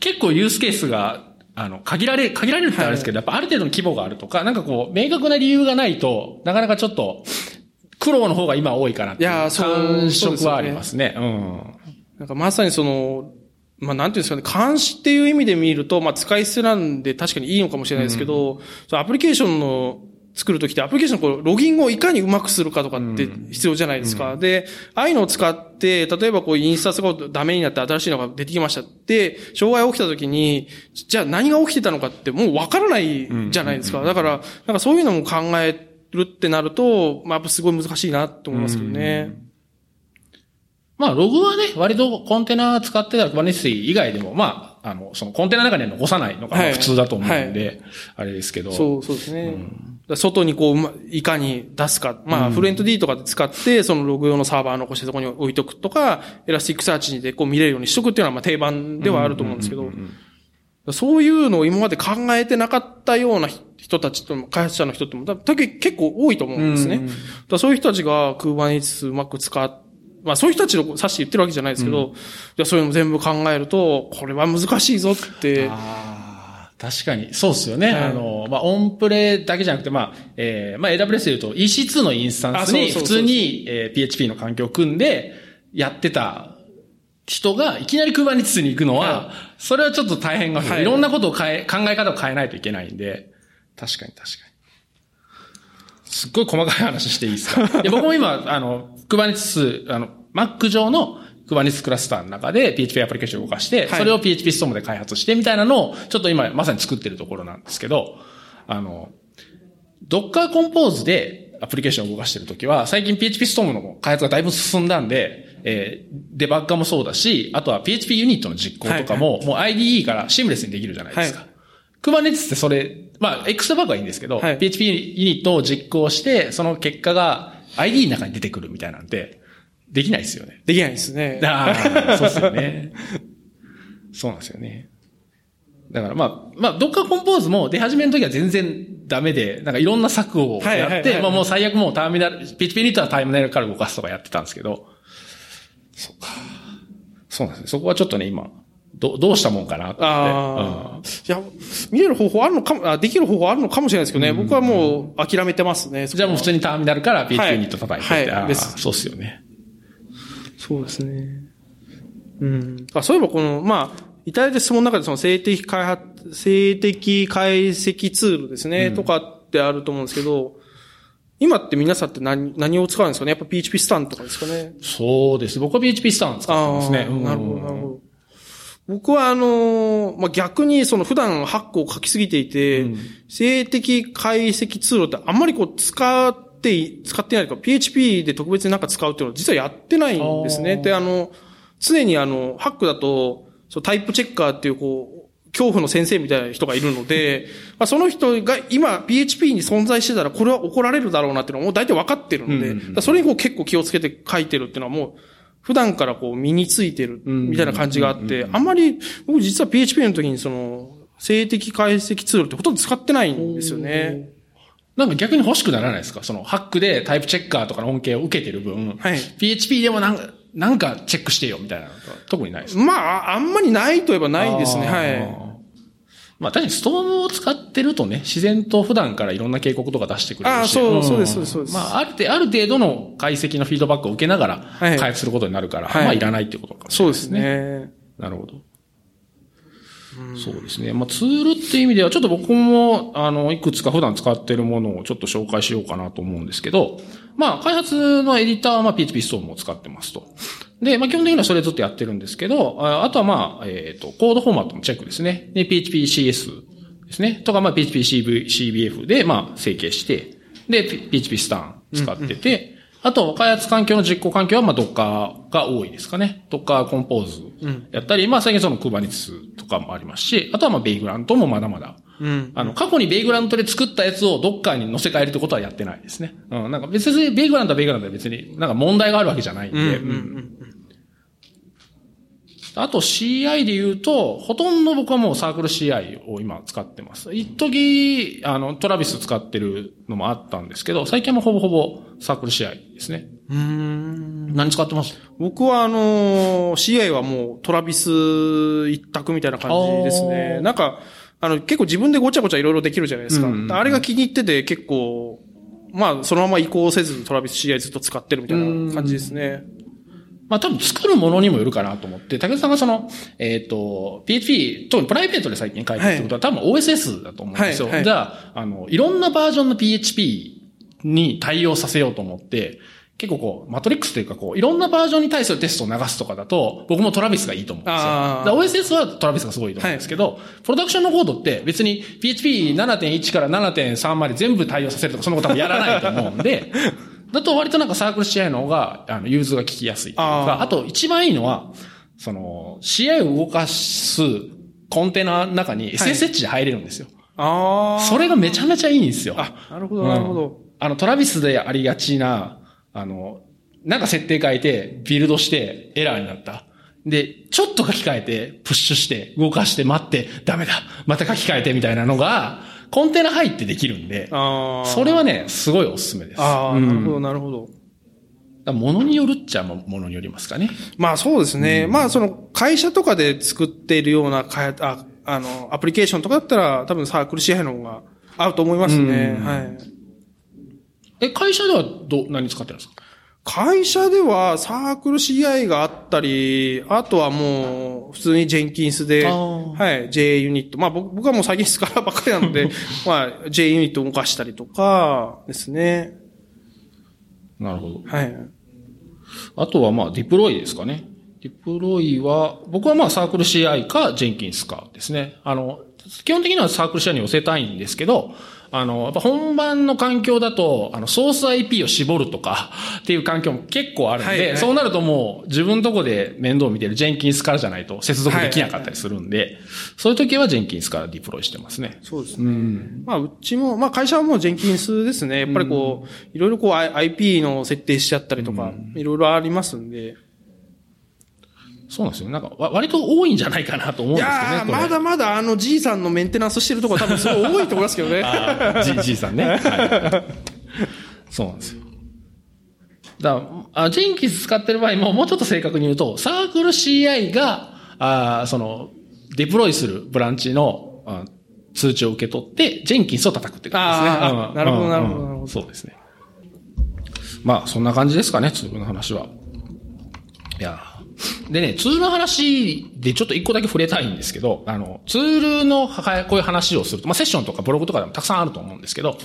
[SPEAKER 1] 結構ユースケースが、あの、限られ、限られるってあれですけど、やっぱある程度の規模があるとか、なんかこう、明確な理由がないと、なかなかちょっと、苦労の方が今多いかなっていう感触はありますね。うん。
[SPEAKER 2] なんかまさにその、まあなんていうんですかね、監視っていう意味で見ると、まあ使い捨てなんで確かにいいのかもしれないですけど、そのアプリケーションの作るときってアプリケーションのこうロギングをいかにうまくするかとかって必要じゃないですか。で、ああいうのを使って、例えばこうインスタンスがダメになって新しいのが出てきましたって、障害が起きたときに、じゃあ何が起きてたのかってもうわからないじゃないですか。だから、なんかそういうのも考えるってなると、まあやっぱすごい難しいなと思いますけどね。
[SPEAKER 1] まあ、ログはね、割とコンテナ使ってたら Kubernetes 以外でも、まあ、あの、そのコンテナの中には残さないのが普通だと思うんで、あれですけど。
[SPEAKER 2] そう、そうですね。だから外にこう、まいかに出すか。まあ、フレント D とかで使って、そのログ用のサーバー残してそこに置いとくとか、 Elasticsearch でこう見れるようにしとくっていうのはまあ定番ではあると思うんですけど、そういうのを今まで考えてなかったような人たちと、開発者の人っても、多分結構多いと思うんですね。そういう人たちが Kubernetes うまく使っまあそういう人たちの指して言ってるわけじゃないですけど、じゃあそういうのも全部考えると、これは難しいぞって、
[SPEAKER 1] 確かに。そうですよね。
[SPEAKER 2] はい。
[SPEAKER 1] あの、まあ、オンプレだけじゃなくて、まあ、えー、まあ、AWS で言うと EC2 のインスタンスに普通に、えー PHP の環境を組んでやってた人がいきなり Kubernetes に行くのは、
[SPEAKER 2] は
[SPEAKER 1] それはちょっと大変が、
[SPEAKER 2] はい。
[SPEAKER 1] い、ろんなことを変え、考え方を変えないといけないんで、確かに確かに。すっごい細かい話していいですか？いや僕も今、あの、Kubernetes、あの、Mac 上の Kubernetes クラスターの中で PHP アプリケーションを動かして、
[SPEAKER 2] はい。
[SPEAKER 1] それを PHP ストームで開発してみたいなのを、ちょっと今まさに作ってるところなんですけど、あの、Docker Compose でアプリケーションを動かしてるときは、最近 PHP ストームの開発がだいぶ進んだんで、えーデバッガーもそうだし、あとは PHP ユニットの実行とかも、もう IDE からシームレスにできるじゃないですか。
[SPEAKER 2] はい。
[SPEAKER 1] Kubernetes ってそれ、まあ、X バッグはいいんですけど、
[SPEAKER 2] はい。
[SPEAKER 1] PHP ユニットを実行して、その結果が ID の中に出てくるみたいなんて、できないですよね。
[SPEAKER 2] できないですね。
[SPEAKER 1] ああ、そうですよね。そうなんですよね。だからまあ、まあ、Docker Compose も出始めの時は全然ダメで、なんかいろんな策を
[SPEAKER 2] はい
[SPEAKER 1] やって、まあもう最悪もうターミナル、PHP ユニットはターミナルから動かすとかやってたんですけど、そうか。そうなんですね。そこはちょっとね、今、どどうしたもんかなって。
[SPEAKER 2] ああ、いや、見れる方法あるのかも、あできる方法あるのかもしれないですけどね。僕はもう諦めてますね。
[SPEAKER 1] じゃあもう普通にターミナルからユニット叩いて
[SPEAKER 2] はいはい
[SPEAKER 1] そうっすよね。
[SPEAKER 2] そうですね。うん。あそういえばこの、まあ、いただいた質問の中でその静的開発、静的解析ツールですね、とかってあると思うんですけど、今って皆さんって何、何を使うんですかね？やっぱ PHP スタンとかですかね？
[SPEAKER 1] そうです。僕は PHP スタン使ってますね。
[SPEAKER 2] なるほど、なるほど。僕はあのーまあ、逆にその普段ハックを書きすぎていて、静的解析ツールってあんまりこう使ってい、使ってないとか、PHP で特別になんか使うっていうのは実はやってないんですね。で、あの、常にあの、ハックだと、そうタイプチェッカーっていうこう、恐怖の先生みたいな人がいるので、まあ、その人が今 PHP に存在してたらこれは怒られるだろうなっていうのはもう大体分かってるので、
[SPEAKER 1] うんうん
[SPEAKER 2] それにこう結構気をつけて書いてるっていうのはもう、普段からこう身についてるみたいな感じがあって、あんまり僕実は PHP の時にその、静的解析ツールってほとんど使ってないんですよね。
[SPEAKER 1] なんか逆に欲しくならないですか？そのハックでタイプチェッカーとかの恩恵を受けてる分、
[SPEAKER 2] はい
[SPEAKER 1] PHP でもなんか、なんかチェックしてよみたいなの特にないですか？
[SPEAKER 2] まあ、あんまりないといえばないですね。はい。
[SPEAKER 1] まあ確かにストームを使ってるとね、自然と普段からいろんな警告とか出してくれるし。
[SPEAKER 2] ああ、そう、そうです、そうです、そうです。
[SPEAKER 1] まあある程度、ある程度の解析のフィードバックを受けながら、
[SPEAKER 2] はい
[SPEAKER 1] 開発することになるから、
[SPEAKER 2] はい
[SPEAKER 1] まあいらないってことかもしれない
[SPEAKER 2] そうです。ね。
[SPEAKER 1] なるほど。そうですね。まあ、ツールっていう意味では、ちょっと僕も、あの、いくつか普段使ってるものをちょっと紹介しようかなと思うんですけど、まあ、開発のエディターは、まあ、PHP ストームを使ってますと。で、まあ、基本的にはそれずっとやってるんですけど、ああとはまあ、えっ、と、コードフォーマットのチェックですね。で、PHPCS ですね。とか、まあ、PHPCB、CBF で、まあ、整形して、で、PHP スタン使ってて、あと、開発環境の実行環境は、まあ、Docker が多いですかね。Docker Compose やったり、まあ、最近その Kubernetes とかもありますし、あとはまあ、 Vagrant もまだまだ。
[SPEAKER 2] うん。
[SPEAKER 1] あの、過去に Vagrant で作ったやつを Docker に乗せ替えるってことはやってないですね。うん、なんか別に Vagrant は Vagrant で別になんか問題があるわけじゃないんで、
[SPEAKER 2] うん。うん。う
[SPEAKER 1] うん
[SPEAKER 2] ん。
[SPEAKER 1] あと CI で言うと、ほとんど僕はもうサークル CI を今使ってます。一時、あの、トラビス使ってるのもあったんですけど、最近はもうほぼほぼサークル CI ですね。
[SPEAKER 2] うーん。
[SPEAKER 1] 何使ってます？
[SPEAKER 2] 僕はあのー CI はもうトラビス一択みたいな感じです
[SPEAKER 1] あ
[SPEAKER 2] ね。
[SPEAKER 1] ー
[SPEAKER 2] なんか、あの、結構自分でごちゃごちゃいろいろできるじゃないですか。
[SPEAKER 1] うん
[SPEAKER 2] あれが気に入ってて結構、まあ、そのまま移行せずにトラビス CI ずっと使ってるみたいな感じですね。
[SPEAKER 1] まあ多分作るものにもよるかなと思って、竹田さんがその、えっ、と、PHP、特にプライベートで最近書いてるってことは、多分 OSS だと思うんですよ。
[SPEAKER 2] はいはい
[SPEAKER 1] じゃあ、あの、いろんなバージョンの PHP に対応させようと思って、結構こう、マトリックスというかこう、いろんなバージョンに対するテストを流すとかだと、僕もトラビスがいいと思うんですよ。OSS はトラビスがすごいと思うんですけど、プロダクションのコードって別に PHP7.1 から7.3まで全部対応させるとか、そんなことはやらないと思うんで、だと割となんかサークル CI の方が、あの、融通が効きやすいとい
[SPEAKER 2] あー
[SPEAKER 1] あと一番いいのは、その、CI を動かすコンテナの中に SSH で入れるんですよ。
[SPEAKER 2] ああ。
[SPEAKER 1] それがめちゃめちゃいいんですよ。
[SPEAKER 2] あ、なるほど、なるほど。
[SPEAKER 1] あの、トラビスでありがちな、あの、なんか設定変えて、ビルドして、エラーになった。で、ちょっと書き換えて、プッシュして、動かして、待って、ダメだ。また書き換えて、みたいなのが、コンテナ入ってできるんで。それはね、すごいおすすめです。
[SPEAKER 2] ああ、
[SPEAKER 1] うん
[SPEAKER 2] なるほど、なるほど。
[SPEAKER 1] だから物によるっちゃものによりますかね。
[SPEAKER 2] まあそうですね。まあその会社とかで作っているようなかやあ、あの、アプリケーションとかだったら多分サークル支配の方が合うと思いますね。
[SPEAKER 1] うん
[SPEAKER 2] はい。
[SPEAKER 1] え、会社ではど、何使ってるんですか？
[SPEAKER 2] 会社ではサークル CI があったり、あとはもう普通にジェンキンスで、はい、J ユニット。まあ僕僕はもう最近スカラばっかりなので、まあ J ユニットを動かしたりとかですね。
[SPEAKER 1] なるほど。
[SPEAKER 2] はい。
[SPEAKER 1] あとはまあ、ディプロイですかね。ディプロイは、僕はまあ、サークル CI か、ジェンキンスかですね。あの、基本的にはサークル CI に寄せたいんですけど、あの、やっぱ本番の環境だと、あの、ソース IP を絞るとかっていう環境も結構あるんで、
[SPEAKER 2] はいはい
[SPEAKER 1] そうなるともう自分のとこで面倒見てるジェンキンスからじゃないと接続できなかったりするんで、そういう時はジェンキンスからディプロイしてますね。
[SPEAKER 2] そうですね。まあ、うちも、まあ、会社はもうジェンキンスですね。やっぱりこう、いろいろこう、IP の設定しちゃったりとか、いろいろありますんで。
[SPEAKER 1] そうなんですよ。なんか、わ割と多いんじゃないかなと思うん
[SPEAKER 2] い
[SPEAKER 1] ですけどね。
[SPEAKER 2] まだまだあの G さんのメンテナンスしてるところ多分すごい多いと思いますけどね。
[SPEAKER 1] あー G, G さんね。はい。そうなんですよ。だあ、ジェンキンス使ってる場合も、もうちょっと正確に言うと、サークル CI が、あーその、デプロイするブランチの、あ通知を受け取って、ジェンキンスを叩くって感じですね。
[SPEAKER 2] なるほど
[SPEAKER 1] うん
[SPEAKER 2] なるほどなるほど
[SPEAKER 1] そうですね。まあ、そんな感じですかね、ツールの話は。いやーでね、ツールの話でちょっと一個だけ触れたいんですけど、あの、ツールのはこういう話をすると、まあ、セッションとかブログとかでもたくさんあると思うんですけど、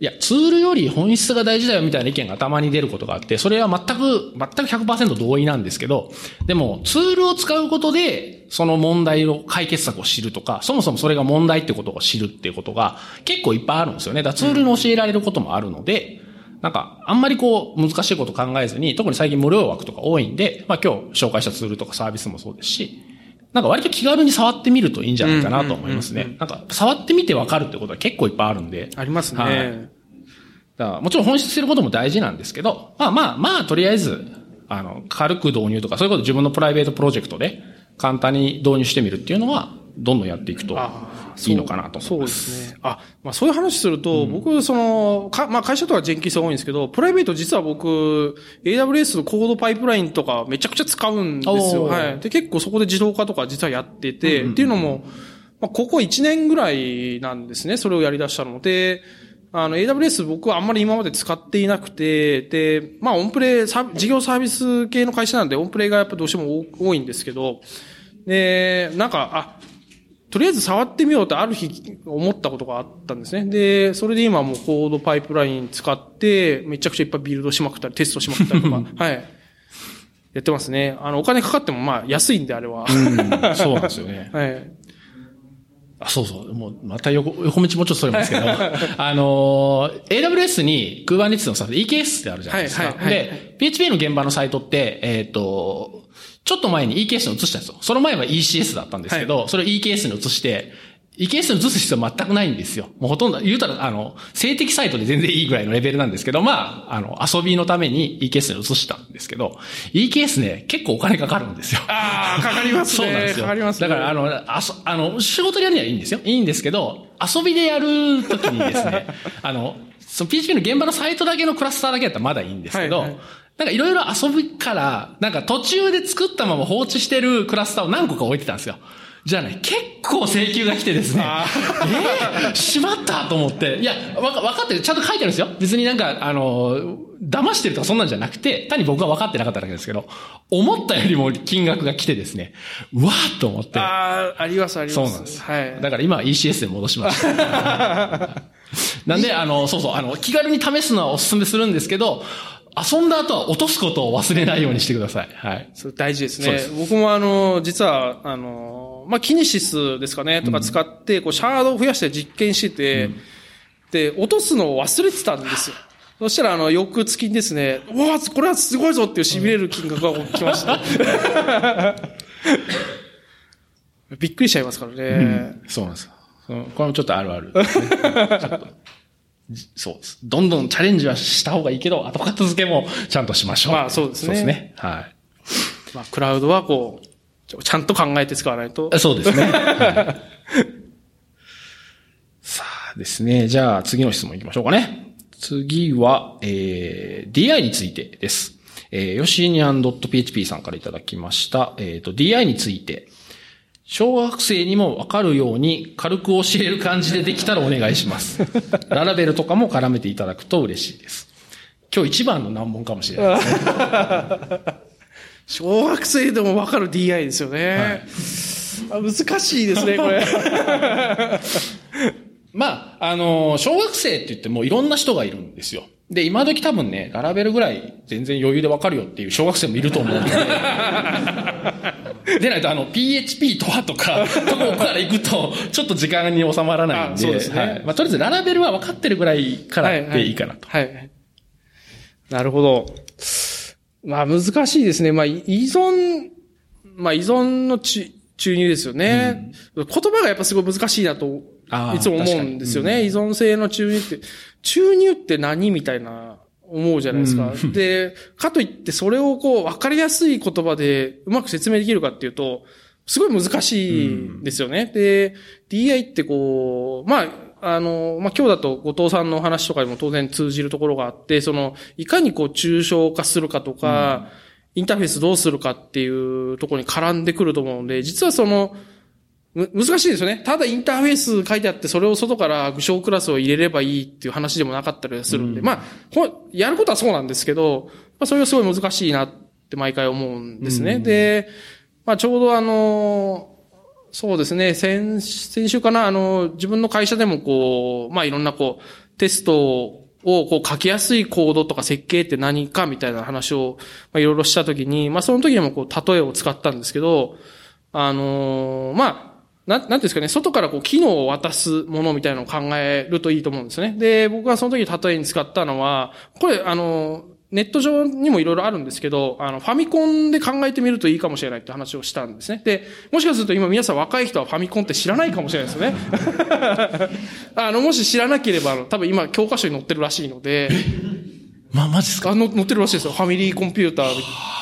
[SPEAKER 1] いや、ツールより本質が大事だよみたいな意見がたまに出ることがあって、それは全く、全く100%同意なんですけど、でも、ツールを使うことで、その問題の解決策を知るとか、そもそもそれが問題ってことを知るっていうことが結構いっぱいあるんですよね。だからツールに教えられることもあるので、なんか、あんまりこう、難しいこと考えずに、特に最近無料枠とか多いんで、まあ今日紹介したツールとかサービスもそうですし、なんか割と気軽に触ってみるといいんじゃないかなと思いますね。なんか、触ってみてわかるってことは結構いっぱいあるんで。
[SPEAKER 2] ありますね。
[SPEAKER 1] はいだからもちろん本質することも大事なんですけど、まあまあまあ、とりあえず、あの、軽く導入とか、そういうこと自分のプライベートプロジェクトで簡単に導入してみるっていうのは、どんどんやっていくといいのかなと
[SPEAKER 2] そうで
[SPEAKER 1] す。
[SPEAKER 2] すね。あ、まあそういう話すると、僕、その、か、まあ会社とかジェンキンスが多いんですけど、プライベート実は僕、AWS のコードパイプラインとかめちゃくちゃ使うんですよ。はい。で、結構そこで自動化とか実はやってて、っていうのも、まあ、ここ1年ぐらいなんですね、それをやり出したので、あの、AWS 僕はあんまり今まで使っていなくて、で、まあ、オンプレイ、事業サービス系の会社なんで、オンプレイがやっぱどうしても多いんですけど、で、なんか、あ、とりあえず触ってみようとある日思ったことがあったんですね。で、それで今もうコードパイプライン使って、めちゃくちゃいっぱいビルドしまくったり、テストしまくったりとか、はい。やってますね。あの、お金かかってもまあ安いんで、あれは。
[SPEAKER 1] うん、そうなんですよね。はい。あ、そうそう。もう、また横、横道もちょっとそれますけど、あの、AWS に Kubernetes のサービス EKS ってあるじゃないですか。はいはいはい、で、PHP の現場のサイトって、えっ、ー、と、ちょっと前に EKS に移したんですよ。その前は ECS だったんですけど、はい、それを EKS に移して、EKS に移す必要は全くないんですよ。もうほとんど、言うたら、あの、性的サイトで全然いいぐらいのレベルなんですけど、まあ、あの、遊びのために EKS に移したんですけど、EKS ね、結構お金かかるんですよ。
[SPEAKER 2] ああ、かかりますね。
[SPEAKER 1] そうなんですよ。
[SPEAKER 2] かかります
[SPEAKER 1] ね。だから、あの、あそ、あの、仕事でやるにはいいんですよ。いいんですけど、遊びでやるときにですね、あの、その PHP の現場のサイトだけのクラスターだけだったらまだいいんですけど、はいはいなんかいろいろ遊びから、なんか途中で作ったまま放置してるクラスターを何個か置いてたんですよ。じゃあね、結構請求が来てですね、えー、しまったと思って、いや、わか、わかってる、ちゃんと書いてあるんですよ。別になんか、あの、騙してるとかそんなんじゃなくて、単に僕は分かってなかっただけですけど、思ったよりも金額が来てですね、うわーっと思って。
[SPEAKER 2] ああ、ありますあります。
[SPEAKER 1] そうなんです。はい。だから今は ECS で戻しました。なんで、あの、そうそう、あの、気軽に試すのはお勧めするんですけど、遊んだ後は落とすことを忘れないようにしてください。はい。
[SPEAKER 2] それ大事ですね。す僕もあの、実は、あの、まあ、キニシスですかね、とか使って、こう、シャードを増やして実験してて、うん、で、落とすのを忘れてたんですよ。そしたら、あの、翌月にですね、うわこれはすごいぞっていう痺れる金額が起きました。びっくりしちゃいますからね。う
[SPEAKER 1] ん、そうなんですよ。これもちょっとあるある、ね、ちょっとそうです。どんどんチャレンジはした方がいいけど、後片付けもちゃんとしましょう。
[SPEAKER 2] まあそうですね。
[SPEAKER 1] そうですね。はい。
[SPEAKER 2] まあクラウドはこう、ちゃんと考えて使わないと。
[SPEAKER 1] そうですね。はい、さあですね。じゃあ次の質問行きましょうかね。次は、えー、DI についてです。えー、ヨシニアン .php さんからいただきました。えっ、ー、と、DI について、小学生にもわかるように軽く教える感じでできたらお願いします。ララベルとかも絡めていただくと嬉しいです。今日一番の難問かもしれないですね。
[SPEAKER 2] 小学生でもわかる DI ですよね。はい、難しいですね、これ。
[SPEAKER 1] まあ、あの、小学生って言ってもいろんな人がいるんですよ。で、今時多分ね、ララベルぐらい全然余裕でわかるよっていう小学生もいると思うので。でないと、あの、PHP とはとか、とこから行くと、ちょっと時間に収まらないんで、そうですね。はい。まあ、とりあえずララベルは分かってるぐらいからでいいかなと。
[SPEAKER 2] はい、はい、なるほど。まあ、難しいですね。まあ、依存、まあ、依存の注入ですよね、うん、言葉がやっぱすごい難しいなと、いつも思うんですよね。うん、依存性の注入って、注入って何みたいな思うじゃないですか。うん、で、かといってそれをこう、わかりやすい言葉でうまく説明できるかっていうと、すごい難しいですよね。うん、で、DI ってこう、まあ、あの、まあ、今日だと後藤さんの話とかにも当然通じるところがあって、その、いかにこう、抽象化するかとか、うん、インターフェースどうするかっていうところに絡んでくると思うので、実はその、難しいですよね。ただインターフェース書いてあって、それを外から具象クラスを入れればいいっていう話でもなかったりするんで、うん、まあ、やることはそうなんですけど、まあ、それがすごい難しいなって毎回思うんですね。うん、で、まあ、ちょうどあの、そうですね、先、先週かな、あの、自分の会社でもこう、まあ、いろんなこう、テストをこう書きやすいコードとか設計って何かみたいな話を、まあ、いろいろしたときに、まあ、その時にもこう、例えを使ったんですけど、あのー、まあ、な、なんですかね、外からこう、機能を渡すものみたいなのを考えるといいと思うんですね。で、僕がその時例えに使ったのは、これ、あの、ネット上にもいろいろあるんですけど、あの、ファミコンで考えてみるといいかもしれないって話をしたんですね。で、もしかすると今皆さん若い人はファミコンって知らないかもしれないですよね。あの、もし知らなければ、多分今教科書に載ってるらしいので、
[SPEAKER 1] ま、マジですか？
[SPEAKER 2] あの、載ってるらしいですよ。ファミリーコンピューター、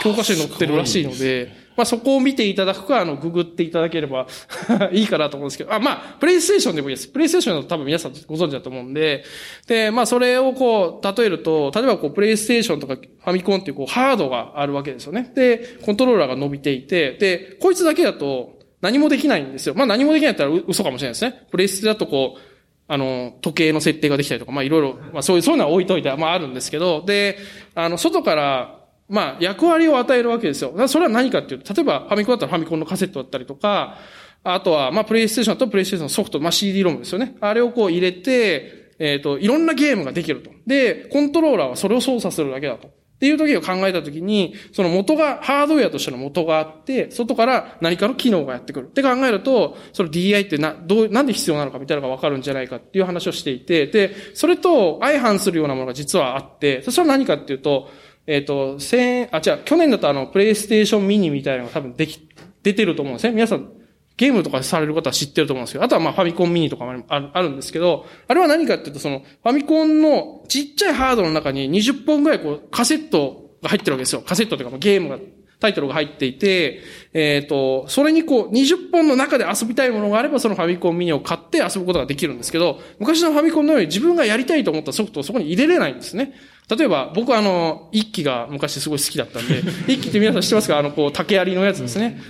[SPEAKER 2] 教科書に載ってるらしいので、まあそこを見ていただくか、あの、ググっていただければ いいかなと思うんですけど、あ、まあ、プレイステーションでもいいです。プレイステーションだと多分皆さんご存知だと思うんで、で、まあそれをこう、例えると、例えばこう、プレイステーションとかファミコンっていうこう、ハードがあるわけですよね。で、コントローラーが伸びていて、で、こいつだけだと、何もできないんですよ。まあ何もできないったら嘘かもしれないですね。プレイステだとこう、あの、時計の設定ができたりとか、まあいろいろ、まあそういう、そういうのは置いといて、まああるんですけど、で、あの、外から、まあ役割を与えるわけですよ。それは何かっていうと、例えばファミコンだったらファミコンのカセットだったりとか、あとは、まあプレイステーションとプレイステーションのソフト、まあ CD ロムですよね。あれをこう入れて、えっ、ー、と、いろんなゲームができると。で、コントローラーはそれを操作するだけだと。っていう時を考えた時に、その元が、ハードウェアとしての元があって、外から何かの機能がやってくる。って考えると、その DI ってな、どう、なんで必要なのかみたいなのがわかるんじゃないかっていう話をしていて、で、それと相反するようなものが実はあって、それは何かっていうと、えっ、ー、と、千、あ、違う、去年だとあの、プレイステーションミニみたいなのが多分でき、出てると思うんですね。皆さん、ゲームとかされる方は知ってると思うんですけど、あとはまあファミコンミニとかもあるんですけど、あれは何かっていうと、その、ファミコンのちっちゃいハードの中に20本ぐらいこう、カセットが入ってるわけですよ。カセットというかゲームが、タイトルが入っていて、えっ、ー、と、それにこう、20本の中で遊びたいものがあれば、そのファミコンミニを買って遊ぶことができるんですけど、昔のファミコンのように自分がやりたいと思ったソフトをそこに入れれないんですね。例えば、僕はあの、一機が昔すごい好きだったんで、一機って皆さん知ってますか？あの、こう、竹槍のやつですね。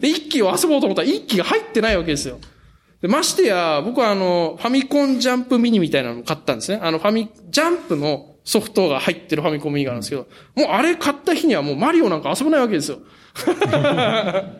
[SPEAKER 2] で、一機を遊ぼうと思ったら一機が入ってないわけですよ。で、ましてや、僕はあの、ファミコンジャンプミニみたいなのを買ったんですね。あの、ファミ、ジャンプのソフトが入ってるファミコンミニがあるんですけど、もうあれ買った日にはもうマリオなんか遊べないわけですよ。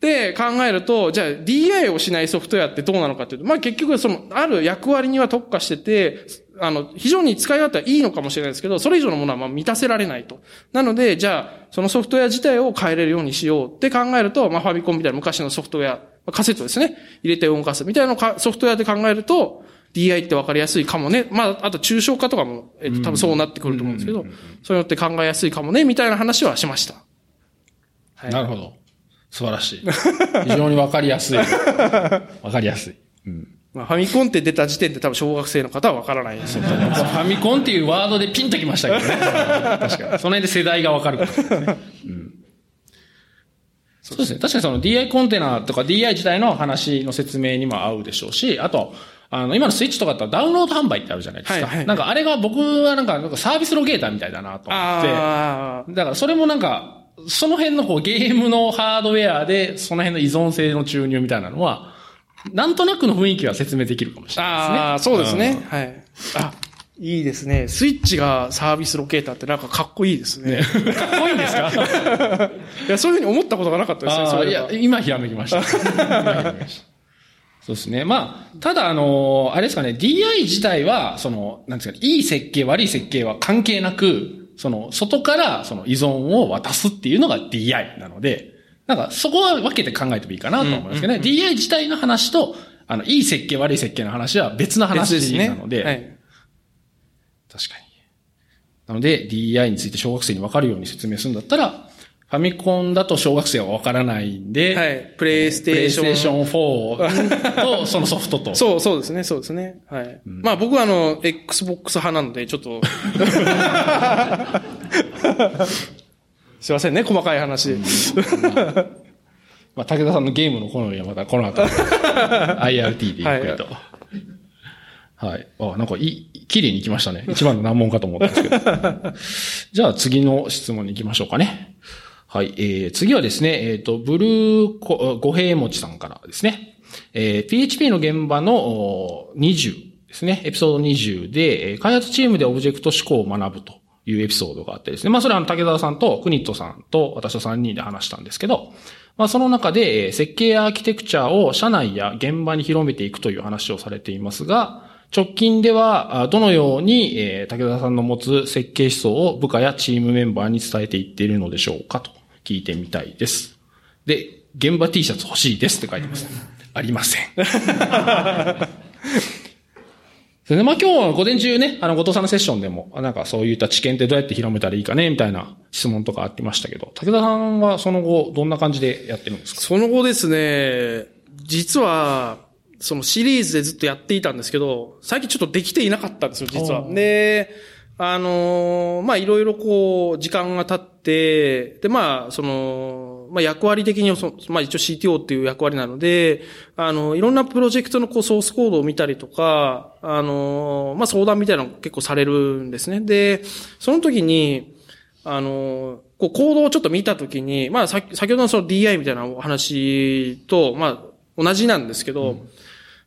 [SPEAKER 2] で、考えると、じゃあ DI をしないソフトウェアってどうなのかっていうと、まあ結局その、ある役割には特化してて、あの、非常に使い勝手はいいのかもしれないですけど、それ以上のものはまあ満たせられないと。なので、じゃあ、そのソフトウェア自体を変えれるようにしようって考えると、まあファミコンみたいな昔のソフトウェア、カセットですね。入れて動かすみたいなソフトウェアで考えると、DI って分かりやすいかもね。まあ、あと抽象化とかも、えっと、多分そうなってくると思うんですけど、そういうのって考えやすいかもね、みたいな話はしました。
[SPEAKER 1] はい、なるほど。素晴らしい。非常に分かりやすい。分かりやすい。
[SPEAKER 2] うんまあ、ファミコンって出た時点で多分小学生の方は分からないですよ。フ
[SPEAKER 1] ァミコンっていうワードでピンときましたけどね。確かに。その辺で世代が分かるから、ね。うんそうですね。確かにその DI コンテナとか DI 自体の話の説明にも合うでしょうし、あと、あの、今のスイッチとかだったらダウンロード販売ってあるじゃないですか。はいはい、なんかあれが僕はなんか、なんかサービスロゲーターみたいだなと思って。だからそれもなんか、その辺のこうゲームのハードウェアで、その辺の依存性の注入みたいなのは、なんとなくの雰囲気は説明できるかもしれないですね。あ
[SPEAKER 2] あ、そうですね。はい。あ、いいですね。スイッチがサービスロケーターってなんかかっこいいですね。
[SPEAKER 1] ねかっこいいんですか？
[SPEAKER 2] いや、そういうふうに思ったことがなかったですね。そ
[SPEAKER 1] いや、今ひらめきました。そうですね。まあ、ただあの、あれですかね、DI 自体は、その、なんですかね、いい設計、悪い設計は関係なく、その、外からその依存を渡すっていうのが DI なので、なんかそこは分けて考えてもいいかなと思いますけどね。DI 自体の話と、あの、いい設計、悪い設計の話は別の話なので、でねはい、確かに。なので、DI について小学生に分かるように説明するんだったら、ファミコンだと小学生はわからないんで、
[SPEAKER 2] はい。プレイステーション。プレイステーション
[SPEAKER 1] 4と、そのソフトと。
[SPEAKER 2] そう、そうですね、そうですね。はい。うん、まあ僕はあの、Xbox 派なので、ちょっと すいませんね、細かい話。うん、
[SPEAKER 1] まあ、武田さんのゲームの好みはまたこの後、IRT でゆっくりと。はい。はい。あ、なんかいい、綺麗に行きましたね。一番の難問かと思ったんですけど。じゃあ次の質問に行きましょうかね。はい。えー、次はですね、えっ、ー、と、ブルー、五平餅さんからですね。えー、PHP の現場の20ですね。エピソード20で、開発チームでオブジェクト思考を学ぶというエピソードがあってですね。まあ、それはあの、竹澤さんとクニットさんと私と3人で話したんですけど、まあ、その中で、設計やアーキテクチャを社内や現場に広めていくという話をされていますが、直近では、どのように、え武田さんの持つ設計思想を部下やチームメンバーに伝えていっているのでしょうかと聞いてみたいです。で、現場 T シャツ欲しいですって書いてます。ありません。で、まあ今日午前中ね、あの、後藤さんのセッションでも、なんかそういった知見ってどうやって広めたらいいかね、みたいな質問とかありましたけど、武田さんはその後、どんな感じでやってるんですか？
[SPEAKER 2] その後ですね、実は、そのシリーズでずっとやっていたんですけど、最近ちょっとできていなかったんですよ、実は。で、あのー、まあ、いろいろこう、時間が経って、で、まあ、その、まあ、役割的にそ、まあ、一応 CTO っていう役割なので、あの、いろんなプロジェクトのこう、ソースコードを見たりとか、あの、まあ、相談みたいなの結構されるんですね。で、その時に、あの、こう、行動をちょっと見たときに、まあ、先ほどのその DI みたいなお話と、まあ、同じなんですけど、うん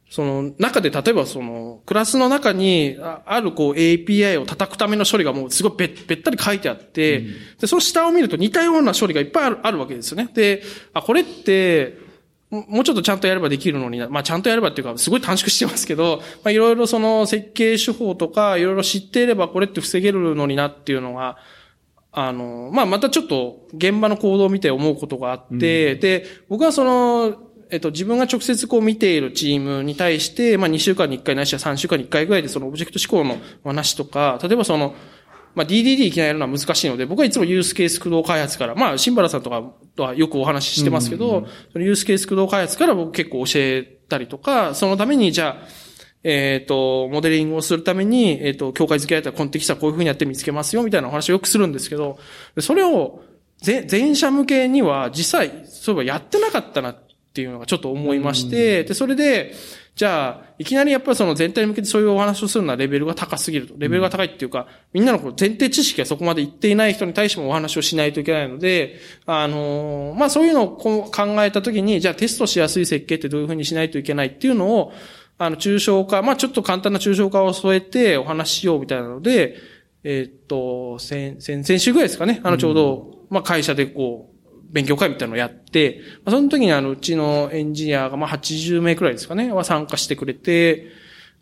[SPEAKER 2] その中で例えばそのクラスの中にあるこう API を叩くための処理がもうすごいべべったり書いてあって、うん、で、その下を見ると似たような処理がいっぱいあるあるわけですよね。で、あ、これって、もうちょっとちゃんとやればできるのにな、まあちゃんとやればっていうか、すごい短縮してますけど、まあいろいろその設計手法とか、いろいろ知っていればこれって防げるのになっていうのが、あの、まあまたちょっと現場の行動を見て思うことがあって、うん、で、僕はその、えっと、自分が直接こう見ているチームに対して、まあ2週間に1回ないしは3週間に1回ぐらいでそのオブジェクト思考の話とか、例えばその、まあ DDD いきなりやるのは難しいので、僕はいつもユースケース駆動開発から、まあ新原さんとかとはよくお話ししてますけど、そのユースケース駆動開発から僕結構教えたりとか、そのためにじゃあ、えっ、ー、と、モデリングをするために、えっ、ー、と、境界付けられたコンテキストはこういうふうにやって見つけますよ、みたいなお話をよくするんですけど、それを、全社向けには実際、そういえばやってなかったなっていうのがちょっと思いまして、で、それで、じゃあ、いきなりやっぱりその全体に向けてそういうお話をするのはレベルが高すぎると。レベルが高いっていうか、みんなのこう前提知識がそこまでいっていない人に対してもお話をしないといけないので、あのまあそういうのを考えたときに、じゃあテストしやすい設計ってどういうふうにしないといけないっていうのを、あの、抽象化、まあちょっと簡単な抽象化を添えてお話ししようみたいなので、えー、っと、先、先、先週ぐらいですかね。あの、ちょうど、まあ会社でこう、勉強会みたいなのをやって、その時にあの、うちのエンジニアがまあ80名くらいですかね、は参加してくれて、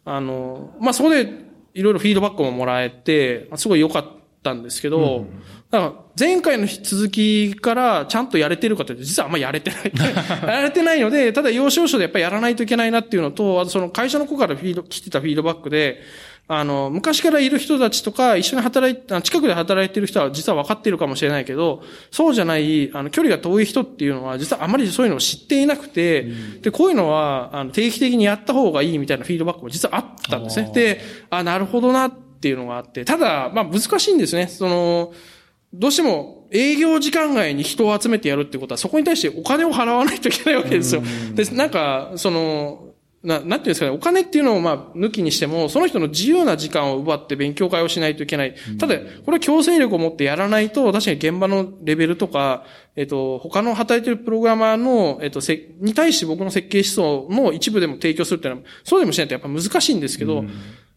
[SPEAKER 2] あの、まあそこでいろいろフィードバックももらえて、すごい良かったんですけど、うん、だから前回の続きからちゃんとやれてるかというと、実はあんまやれてない。やれてないので、ただ要所要所でやっぱりやらないといけないなっていうのと、あとその会社の子からフィード、来てたフィードバックで、あの、昔からいる人たちとか、一緒に働いて、近くで働いてる人は実は分かっているかもしれないけど、そうじゃない、あの、距離が遠い人っていうのは、実はあまりそういうのを知っていなくて、うん、で、こういうのは、あの、定期的にやった方がいいみたいなフィードバックも実はあったんですね。で、あ、なるほどなっていうのがあって、ただ、まあ、難しいんですね。その、どうしても営業時間外に人を集めてやるってことは、そこに対してお金を払わないといけないわけですよ。で、なんか、その、な、なんていうんですかね、お金っていうのをまあ、抜きにしても、その人の自由な時間を奪って勉強会をしないといけない。ただ、これは強制力を持ってやらないと、確かに現場のレベルとか、えっと、他の働いてるプログラマーの、えっと、せ、に対して僕の設計思想の一部でも提供するっていうのは、そうでもしないとやっぱ難しいんですけど、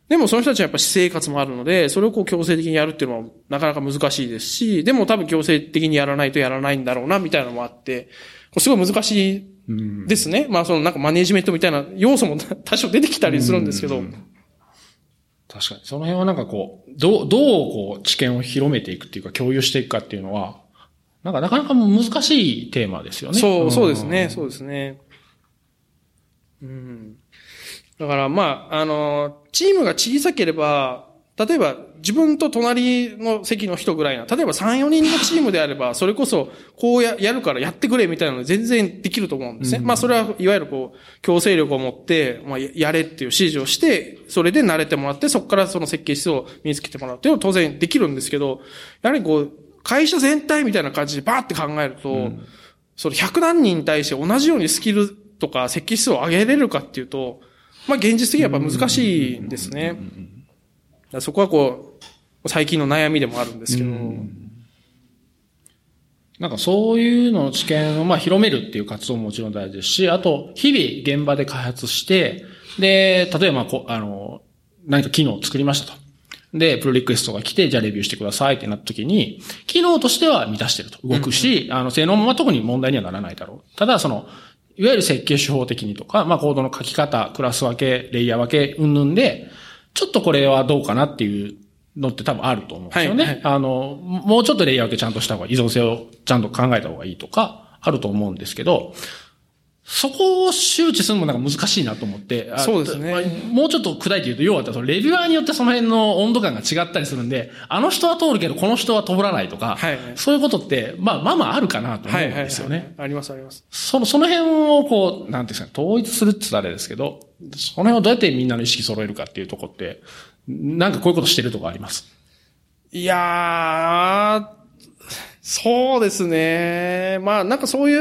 [SPEAKER 2] でもその人たちはやっぱ私生活もあるので、それをこう強制的にやるっていうのはなかなか難しいですし、でも多分強制的にやらないとやらないんだろうな、みたいなのもあって、すごい難しいですね。まあそのなんかマネジメントみたいな要素も 多少出てきたりするんですけど。
[SPEAKER 1] 確かに。その辺はなんかこう、どう、どうこう知見を広めていくっていうか共有していくかっていうのは、なんかなかなか難しいテーマですよね。
[SPEAKER 2] そう、そうですね。そうですね。うん。だからまあ、あの、チームが小さければ、例えば自分と隣の席の人ぐらいな、例えば3、4人のチームであれば、それこそこうややるからやってくれみたいなので全然できると思うんですね。うん、まあそれはいわゆるこう、強制力を持って、まあやれっていう指示をして、それで慣れてもらって、そこからその設計思想を身につけてもらうっていうのは当然できるんですけど、やはりこう、会社全体みたいな感じでバーって考えると、うん、その100何人に対して同じようにスキルとか設計思想を上げれるかっていうと、まあ現実的にはやっぱ難しいんですね。そこはこう、最近の悩みでもあるんですけど。
[SPEAKER 1] なんかそういうの知見をまあ広めるっていう活動ももちろん大事ですし、あと、日々現場で開発して、で、例えばこ、あの、何か機能を作りましたと。で、プロリクエストが来て、じゃあレビューしてくださいってなった時に、機能としては満たしてると。動くし、うんうん、あの、性能も特に問題にはならないだろう。ただ、その、いわゆる設計手法的にとか、まあ、コードの書き方、クラス分け、レイヤー分け、うんぬんで、ちょっとこれはどうかなっていうのって多分あると思うんですよね。はいはい、あの、もうちょっとレイヤー分けちゃんとした方が、依存性をちゃんと考えた方がいいとか、あると思うんですけど、そこを周知するのもなんか難しいなと思って。
[SPEAKER 2] そうですね。
[SPEAKER 1] もうちょっと砕いて言うと、要はそのレビュアーによってその辺の温度感が違ったりするんで、あの人は通るけどこの人は通らないとか、はいはい、そういうことって、まあまあまああるかなと思うんですよね。はいはいはい、
[SPEAKER 2] ありますあります。
[SPEAKER 1] その、その辺をこう、なんていうんですか、統一するって言ったらあれですけど、その辺をどうやってみんなの意識揃えるかっていうとこって、なんかこういうことしてるとこあります？
[SPEAKER 2] いやー、そうですね。まあなんかそうい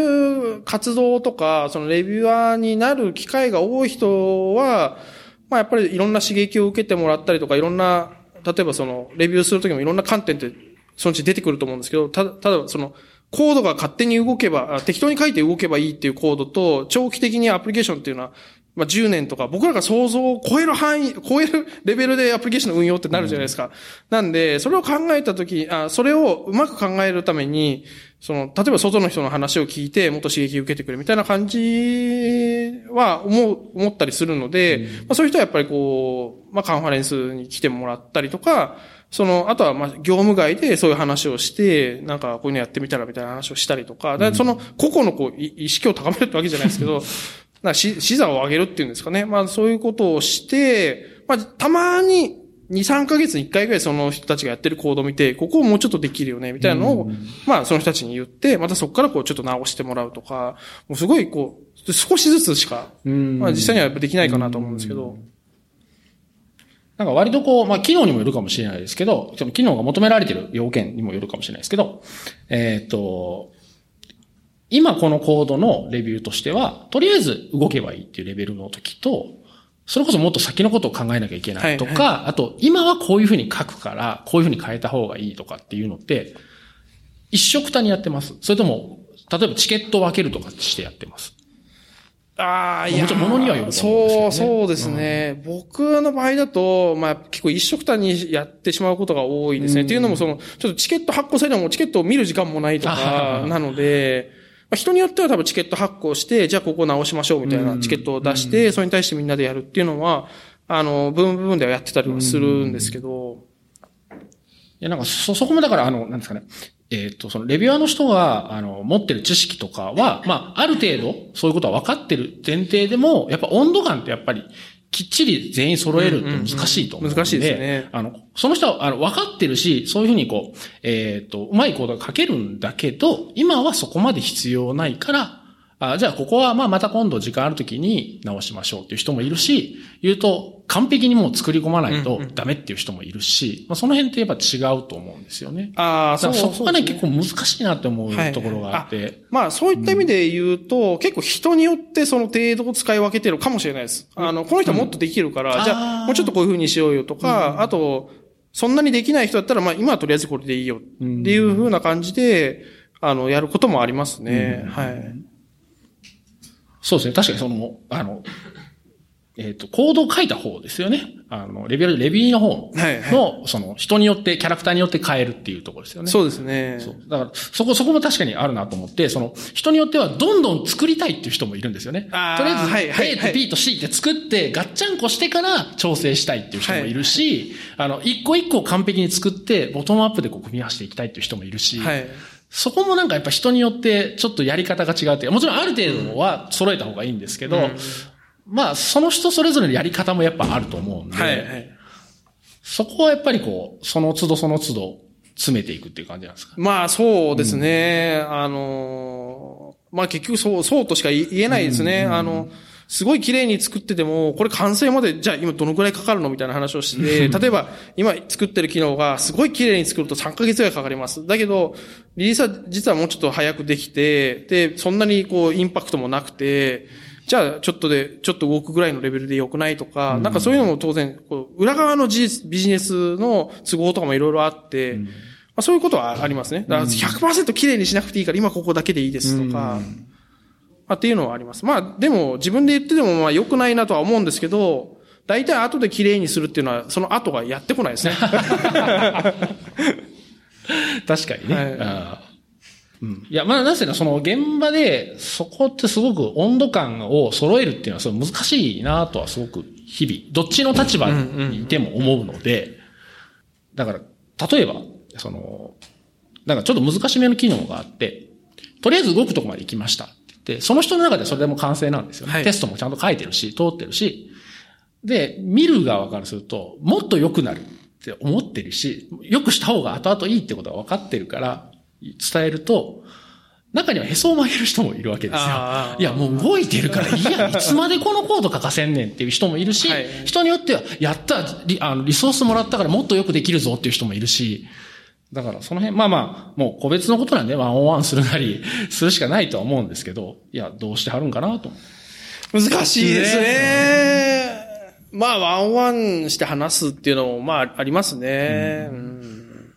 [SPEAKER 2] う活動とか、そのレビュアーになる機会が多い人は、まあやっぱりいろんな刺激を受けてもらったりとか、いろんな、例えばそのレビューするときもいろんな観点ってそのうち出てくると思うんですけど、ただ、ただ、その、コードが勝手に動けば、適当に書いて動けばいいっていうコードと、長期的にアプリケーションっていうのは、まあ、10年とか、僕らが想像を超える範囲、超えるレベルでアプリケーションの運用ってなるじゃないですか。うん、なんで、それを考えたとき、あ、それをうまく考えるために、その、例えば外の人の話を聞いて、もっと刺激を受けてくれみたいな感じは思う、思ったりするので、うん、まあ、そういう人はやっぱりこう、まあ、カンファレンスに来てもらったりとか、その、あとは、ま、業務外でそういう話をして、なんか、こういうのやってみたらみたいな話をしたりとか、うん、その、個々のこう、意識を高めるってわけじゃないですけど、なし、視座を上げるっていうんですかね。まあ、そういうことをして、まあ、たまに、2、3ヶ月に1回ぐらいその人たちがやってるコードを見て、ここをもうちょっとできるよね、みたいなのを、うん、まあ、その人たちに言って、またそこからこう、ちょっと直してもらうとか、もうすごいこう、少しずつしか、まあ、実際にはやっぱできないかなと思うんですけど、
[SPEAKER 1] なんか割とこう、まあ、機能にもよるかもしれないですけど、機能が求められている要件にもよるかもしれないですけど、えっ、ー、と、今このコードのレビューとしては、とりあえず動けばいいっていうレベルの時と、それこそもっと先のことを考えなきゃいけないとか、はいはい、あと、今はこういうふうに書くから、こういうふうに変えた方がいいとかっていうのって、一色たにやってますそれとも、例えばチケットを分けるとかしてやってます
[SPEAKER 2] ああ、いや。
[SPEAKER 1] もちろん物にはよる
[SPEAKER 2] と思うんですけど、ね、そう、そうですね。うん、僕の場合だと、まあ結構一色単にやってしまうことが多いですね。っていうのもその、ちょっとチケット発行されてもチケットを見る時間もないとか、なので、まあ、人によっては多分チケット発行して、じゃあここ直しましょうみたいなチケットを出して、それに対してみんなでやるっていうのは、あの、部分部分ではやってたりはするんですけど。
[SPEAKER 1] いや、なんか、そ、そこもだから、あの、なんですかね。えっ、ー、と、そのレビュアーの人が、あの、持ってる知識とかは、まあ、ある程度、そういうことは分かってる前提でも、やっぱ温度感ってやっぱり、きっちり全員揃えるって難しいと思う、うんうん、
[SPEAKER 2] 難しいですね。
[SPEAKER 1] あの、その人は、あの、分かってるし、そういうふうにこう、えっ、ー、と、うまいコードが書けるんだけど、今はそこまで必要ないから、あじゃあここはまあまた今度時間ある時に直しましょうっていう人もいるし、言うと完璧にもう作り込まないとダメっていう人もいるし、まあその辺ってやっぱ違うと思うんですよね。
[SPEAKER 2] ああ、
[SPEAKER 1] そうそこがね、結構難しいなって思うところがあって。はいはい、
[SPEAKER 2] まあそういった意味で言うと、うん、結構人によってその程度を使い分けてるかもしれないです。あの、この人はもっとできるから、うん、じゃあもうちょっとこういう風にしようよとか、うん、あと、そんなにできない人だったら、まあ今はとりあえずこれでいいよっていう風な感じで、あの、やることもありますね。はい。
[SPEAKER 1] そうですね。確かにその、あの、えっ、ー、と、コードを書いた方ですよね。あの、レビュー、レビューの方の、はいはい、その、人によって、キャラクターによって変えるっていうところですよね。
[SPEAKER 2] そうですね。
[SPEAKER 1] そう。だから、そこ、そこも確かにあるなと思って、その、人によってはどんどん作りたいっていう人もいるんですよね。とりあえず、A と B と C って作って、ガッチャンコしてから調整したいっていう人もいるし、はい、あの、一個一個完璧に作って、ボトムアップでこう組み合わせていきたいっていう人もいるし、はいそこもなんかやっぱ人によってちょっとやり方が違うっていう。もちろんある程度は揃えた方がいいんですけど、うん、まあその人それぞれのやり方もやっぱあると思うんで、はいはい、そこはやっぱりこう、その都度その都度詰めていくっていう感じなんですか？
[SPEAKER 2] まあそうですね。うん、あの、まあ結局そう、そうとしか言えないですね。うん、あの、すごい綺麗に作ってても、これ完成まで、じゃあ今どのくらいかかるのみたいな話をして、例えば今作ってる機能がすごい綺麗に作ると3ヶ月ぐらいかかります。だけど、リリースは実はもうちょっと早くできて、で、そんなにこうインパクトもなくて、じゃあちょっとで、ちょっと動くぐらいのレベルで良くないとか、なんかそういうのも当然、裏側のビジネスの都合とかもいろいろあって、まあ、そういうことはありますね。だから100%綺麗にしなくていいから今ここだけでいいですとか、まあ、っていうのはあります。まあ、でも、自分で言ってても、まあ、良くないなとは思うんですけど、大体後で綺麗にするっていうのは、その後がやってこないですね。確
[SPEAKER 1] かにね。はい、うん、いや、まあ、なぜかその現場で、そこってすごく温度感を揃えるっていうのは、そ難しいなとはすごく日々、どっちの立場にいても思うので、だから、例えば、その、なんかちょっと難しめの機能があって、とりあえず動くとこまで行きました。で、その人の中でそれでも完成なんですよね。はい、テストもちゃんと書いてるし、通ってるし。で、見る側からすると、もっと良くなるって思ってるし、良くした方が後々いいってことが分かってるから、伝えると、中にはへそを曲げる人もいるわけですよ。いや、もう動いてるからいいや、いつまでこのコード書かせんねんっていう人もいるし、はい、人によっては、やったリ、あの、リソースもらったからもっとよくできるぞっていう人もいるし、だからその辺、まあまあ、もう個別のことなんでワンオンワンするなり、するしかないとは思うんですけど、いや、どうしてはるんかなと。
[SPEAKER 2] 難しいですね。まあ、ワンワンして話すっていうのも、まあ、ありますね。うん、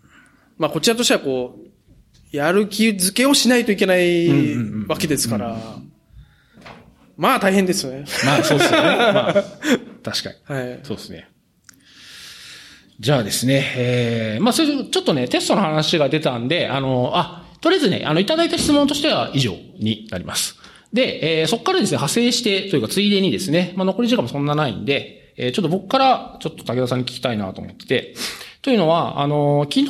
[SPEAKER 2] まあこちらとしてはこう、やる気づけをしないといけないわけですから、まあ大変ですよね。
[SPEAKER 1] まあそうですよね。まあ、確かに。
[SPEAKER 2] はい。
[SPEAKER 1] そうですね。じゃあですね、えー、まあそれちょっとね、テストの話が出たんで、あの、あ、とりあえずね、あの、いただいた質問としては以上になります。で、えー、そこからですね、派生して、というか、ついでにですね、まあ残り時間もそんなないんで、えー、ちょっと僕から、ちょっと武田さんに聞きたいなと思ってて、というのは、あの、昨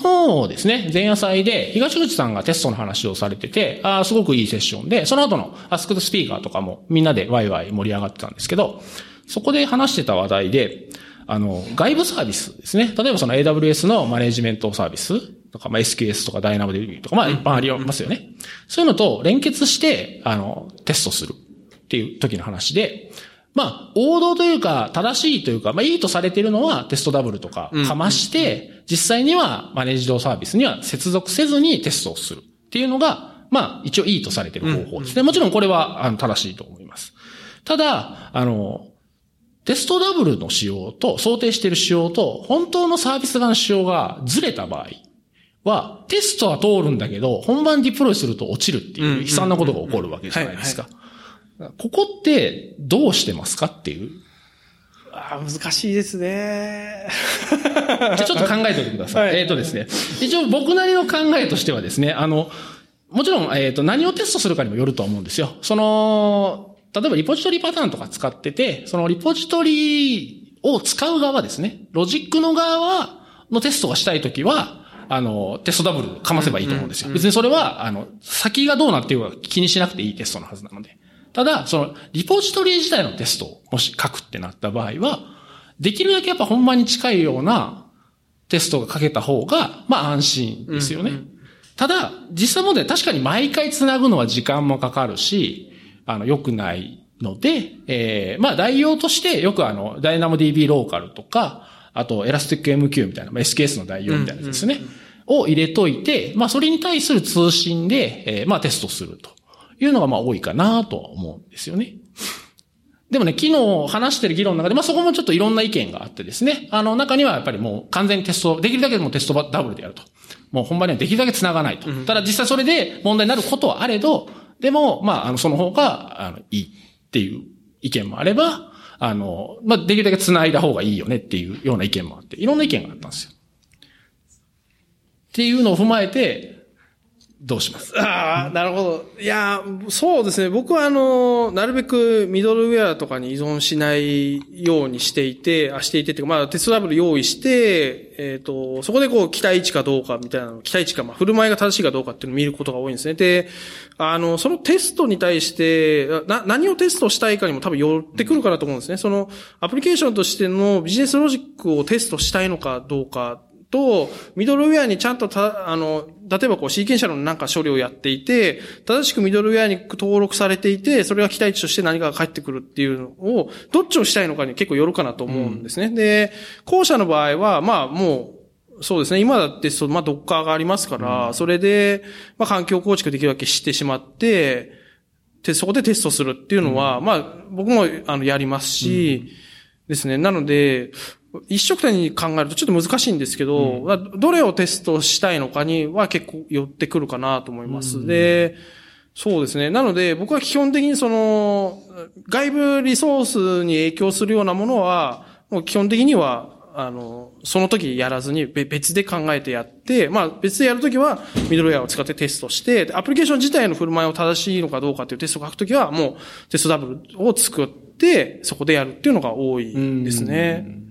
[SPEAKER 1] 日ですね、前夜祭で、東口さんがテストの話をされてて、あーすごくいいセッションで、その後のアスクドスピーカーとかもみんなでワイワイ盛り上がってたんですけど、そこで話してた話題で、あの、外部サービスですね。例えばその AWS のマネジメントサービスとか、まあ、SQS とか DynamoDB とか、まあ、いっぱいありますよね。そういうのと連結して、あの、テストするっていう時の話で、まあ、王道というか、正しいというか、まあ、いいとされているのはテストダブルとかかまして、実際にはマネージドサービスには接続せずにテストをするっていうのが、まあ、一応いいとされている方法ですね。もちろんこれは、あの、正しいと思います。ただ、あの、テストダブルの仕様と、想定している仕様と、本当のサービス側の仕様がずれた場合は、テストは通るんだけど、本番ディプロイすると落ちるっていう悲惨なことが起こるわけじゃないですか。ここってどうしてますかっていう？
[SPEAKER 2] あー難しいですね。
[SPEAKER 1] じゃあちょっと考えておいてください。
[SPEAKER 2] はい
[SPEAKER 1] えっ、とですね。一応僕なりの考えとしてはですね、あの、もちろん、えっ、と、何をテストするかにもよると思うんですよ。その、例えばリポジトリパターンとか使ってて、そのリポジトリを使う側ですね。ロジックの側は、のテストがしたいときは、あの、テストダブルかませばいいと思うんですよ。別にそれは、あの、先がどうなっていうか気にしなくていいテストのはずなので。ただ、その、リポジトリ自体のテストをもし書くってなった場合は、できるだけやっぱ本番に近いようなテストが書けた方が、まあ安心ですよね。ただ、実際問題確かに毎回繋ぐのは時間もかかるし、あの、良くないので、えー、まあ代用としてよくあの、DynamoDB ローカルとか、あと ElasticMQ みたいな、まあ、SKS の代用みたいなやつですね。を入れといて、まあそれに対する通信で、えー、まあテストするというのがまあ多いかなとは思うんですよね。でもね、昨日話してる議論の中で、まあ、そこもちょっといろんな意見があってですね、あの、中にはやっぱりもう完全にテスト、できるだけでもテストダブルでやると。もう本番にはできるだけ繋がないと。ただ実際それで問題になることはあれど、でも、まあ、あの、その方が、あの、いいっていう意見もあれば、あの、まあ、できるだけ繋いだ方がいいよねっていうような意見もあって、いろんな意見があったんですよ。っていうのを踏まえて、どうします？
[SPEAKER 2] ああ、なるほど。いや、そうですね。僕はあの、なるべくミドルウェアとかに依存しないようにしていて、あ、していてっていうか、まあ、テストダブル用意して、えっ、と、そこでこう、期待値かどうかみたいなの、期待値か、まあ、振る舞いが正しいかどうかっていうのを見ることが多いんですね。で、あの、そのテストに対して、な、何をテストしたいかにも多分寄ってくるかなと思うんですね。その、アプリケーションとしてのビジネスロジックをテストしたいのかどうかと、ミドルウェアにちゃんとた、あの、例えばこう、シーケンシャルのなんか処理をやっていて、正しくミドルウェアに登録されていて、それが期待値として何かが返ってくるっていうのを、どっちをしたいのかに結構よるかなと思うんですね。で、後者の場合は、まあもう、そうですね。今だって、そう、まあ、ドッカーがありますから、それで、まあ、環境構築できるだけしてしまって、で、そこでテストするっていうのは、まあ、僕も、あの、やりますし、ですね。なので、一色単に考えるとちょっと難しいんですけど、どれをテストしたいのかには結構寄ってくるかなと思います。で、そうですね。なので、僕は基本的にその、外部リソースに影響するようなものは、もう基本的には、あの、その時やらずにべ別で考えてやって、まあ別でやるときはミドルウェアを使ってテストして、でアプリケーション自体の振る舞いを正しいのかどうかっていうテストを書くときはもうテストダブルを作って、そこでやるっていうのが多いですね。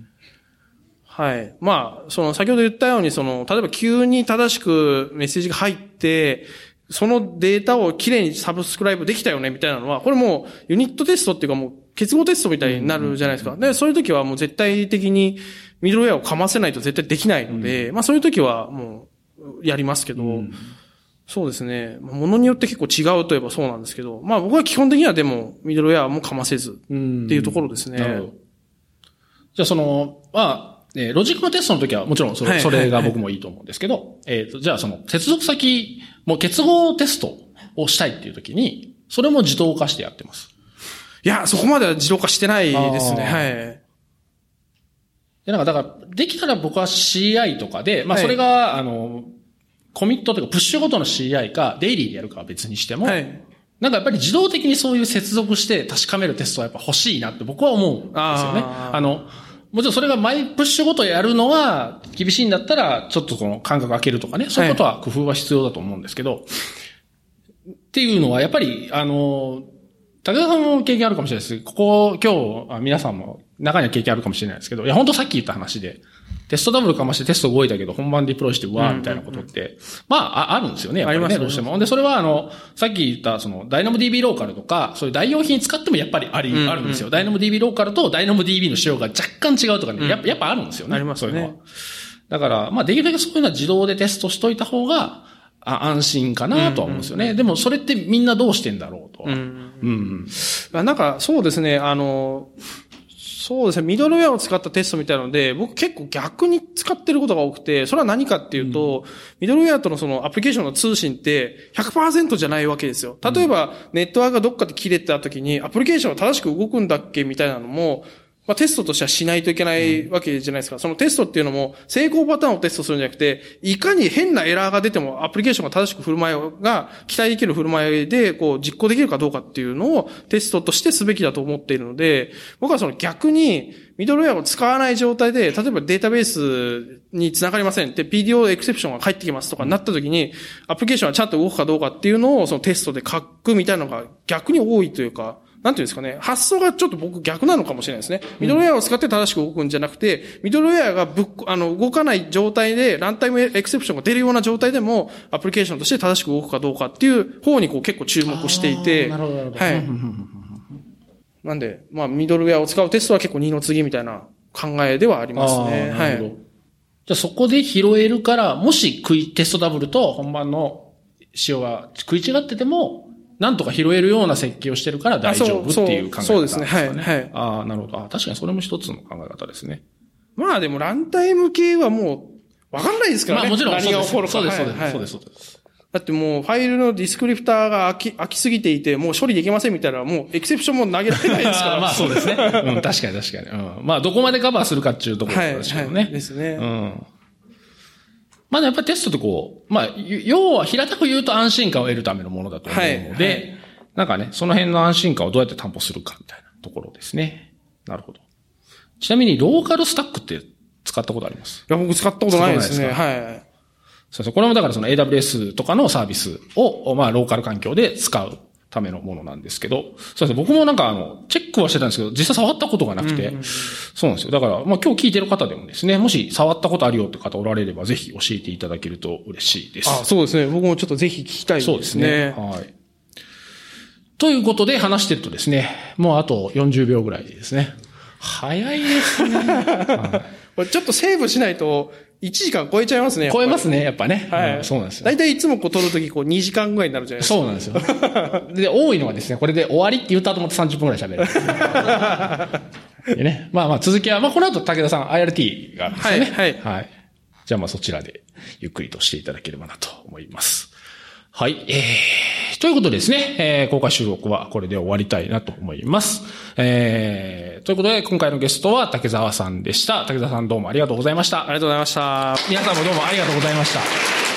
[SPEAKER 2] はい。まあ、その先ほど言ったように、その、例えば急に正しくメッセージが入って、そのデータをきれいにサブスクライブできたよね、みたいなのは、これもうユニットテストっていうかもう結合テストみたいになるじゃないですか。で、そういう時はもう絶対的にミドルウェアをかませないと絶対できないので、まあそういう時はもうやりますけど、そうですね。ものによって結構違うといえばそうなんですけど、まあ僕は基本的にはでもミドルウェアもかませずっていうところですね。
[SPEAKER 1] なるほど。じゃあその、まあ、えーロジックのテストの時はもちろんそれ,、
[SPEAKER 2] はい
[SPEAKER 1] それが僕もいいと思うんですけど、えっ、と、じゃあその接続先、もう結合テストをしたいっていう時に、それも自動化してやってます。
[SPEAKER 2] いや、そこまでは自動化してないですね。
[SPEAKER 1] あ
[SPEAKER 2] はい。
[SPEAKER 1] で、なんか、だから、できたら僕は CI とかで、まあ、
[SPEAKER 2] はい
[SPEAKER 1] それが、あの、コミットというか、プッシュごとの CI か、デイリーでやるかは別にしても、
[SPEAKER 2] はい。
[SPEAKER 1] なんかやっぱり自動的にそういう接続して確かめるテストはやっぱ欲しいなって僕は思うんですよね。
[SPEAKER 2] あ
[SPEAKER 1] の、もちろんそれがマイプッシュごとやるのは厳しいんだったら、ちょっとこの間隔空けるとかね、そういうことは工夫は必要だと思うんですけど、っていうのはやっぱり、あの、武田さんも経験あるかもしれないです。ここ、今日、あ皆さんも中には経験あるかもしれないですけど、いや、本当さっき言った話で、テストダブルかましてテスト動いたけど、本番ディプロイして、うわーみたいなことって、まあ、ああるんですよね、やっぱりね、
[SPEAKER 2] あります
[SPEAKER 1] どうしても。で、それは、あの、さっき言った、その、ダイナモ DB ローカルとか、そういう代用品使ってもやっぱりあり、
[SPEAKER 2] うん
[SPEAKER 1] あるんですよ。ダイナモ DB ローカルとダイナモ DB の仕様が若干違うとかね、やっぱ、やっぱあるんですよね。
[SPEAKER 2] ありますね
[SPEAKER 1] そういうのは。だから、まあ、できるだけそういうのは自動でテストしといた方が、あ安心かなとは思うんですよね。でも、それってみんなどうしてんだろうとは。
[SPEAKER 2] う
[SPEAKER 1] うん
[SPEAKER 2] ん。
[SPEAKER 1] うん。
[SPEAKER 2] まあなんか、そうですね、あの、そうですね、ミドルウェアを使ったテストみたいなので、僕結構逆に使ってることが多くて、それは何かっていうと、ミドルウェアとのそのアプリケーションの通信って100%じゃないわけですよ。例えば、ネットワークがどっかで切れた時に、アプリケーションは正しく動くんだっけみたいなのも、まあ、テストとしてはしないといけないわけじゃないですか。そのテストっていうのも、成功パターンをテストするんじゃなくて、いかに変なエラーが出ても、アプリケーションが正しく振る舞いが、期待できる振る舞いで、こう、実行できるかどうかっていうのをテストとしてすべきだと思っているので、僕はその逆に、ミドルウェアを使わない状態で、例えばデータベースに繋がりませんって、PDO エクセプションが返ってきますとかなった時に、アプリケーションはちゃんと動くかどうかっていうのを、そのテストで書くみたいなのが逆に多いというか、なんていうんですかね、発想がちょっと僕逆なのかもしれないですね。ミドルウェアを使って正しく動くんじゃなくて、ミドルウェアがぶっ、あの、動かない状態で、ランタイムエクセプションが出るような状態でも、アプリケーションとして正しく動くかどうかっていう方にこう結構注目していて、
[SPEAKER 1] なるほど、なるほど。
[SPEAKER 2] はいなんで、まあ、ミドルウェアを使うテストは結構二の次みたいな考えではありますね。はい。
[SPEAKER 1] じゃあそこで拾えるから、もし食い、テストダブルと本番の仕様が食い違ってても、なんとか拾えるような設計をしてるから大丈夫っていう考え方
[SPEAKER 2] そうそうですね
[SPEAKER 1] か
[SPEAKER 2] はいはい
[SPEAKER 1] ああ、なるほど。あ確かにそれも一つの考え方ですね。
[SPEAKER 2] まあでも、ランタイム系はもう、わかんないですからね。
[SPEAKER 1] まあもちろん
[SPEAKER 2] 何が起こるか。
[SPEAKER 1] そうです、そうです、
[SPEAKER 2] はい
[SPEAKER 1] そうです、そうです。
[SPEAKER 2] だってもう、ファイルのディスクリプターが飽き、飽きすぎていて、もう処理できませんみたいな、もうエクセプションも投げられないですか
[SPEAKER 1] あ
[SPEAKER 2] ら。
[SPEAKER 1] ーまあそうですね。うん、確かに確かに。うん。まあどこまでカバーするかっていうところ
[SPEAKER 2] はい、
[SPEAKER 1] ですけどね。
[SPEAKER 2] はい。ですね。
[SPEAKER 1] うん。まあやっぱりテストってこう、まあ、要は平たく言うと安心感を得るためのものだと思うので、
[SPEAKER 2] はいはい
[SPEAKER 1] なんかね、その辺の安心感をどうやって担保するかみたいなところですね。なるほど。ちなみにローカルスタックって使ったことあります？
[SPEAKER 2] いや、僕使ったことないですね。
[SPEAKER 1] 使った
[SPEAKER 2] はい。
[SPEAKER 1] そうそう。これもだからその AWS とかのサービスを、まあ、ローカル環境で使うためのものなんですけど、そうです僕もなんかあの、チェックはしてたんですけど、実際触ったことがなくて、そうなんですよ。だから、まあ今日聞いてる方でもですね、もし触ったことあるよって方おられれば、ぜひ教えていただけると嬉しいです。
[SPEAKER 2] あ、そうですね。僕もちょっとぜひ聞きたいですね。
[SPEAKER 1] そうですね。はい。ということで話してるとですね、もうあと40秒ぐらいですね。早いですね。
[SPEAKER 2] これちょっとセーブしないと、1時間超えちゃいますね。
[SPEAKER 1] 超えますね、やっぱね。
[SPEAKER 2] はい。
[SPEAKER 1] うんそうなんですよ。
[SPEAKER 2] 大体いつもこう撮るとき、こう2時間ぐらいになるじゃないですか。
[SPEAKER 1] そうなんですよ。で、多いのはですね、これで終わりって言ったと思って30分くらい喋る。でね。まあまあ続きは、まあこの後武田さん IRT があるんですよね。
[SPEAKER 2] はい
[SPEAKER 1] はい。じゃあまあそちらでゆっくりとしていただければなと思います。はい。えー、ということでですね、えー、公開収録はこれで終わりたいなと思います。えー、ということで今回のゲストは竹澤さんでした。竹澤さんどうもありがとうございました
[SPEAKER 2] あ。りがとうございました。
[SPEAKER 1] 皆さんもどうもありがとうございました。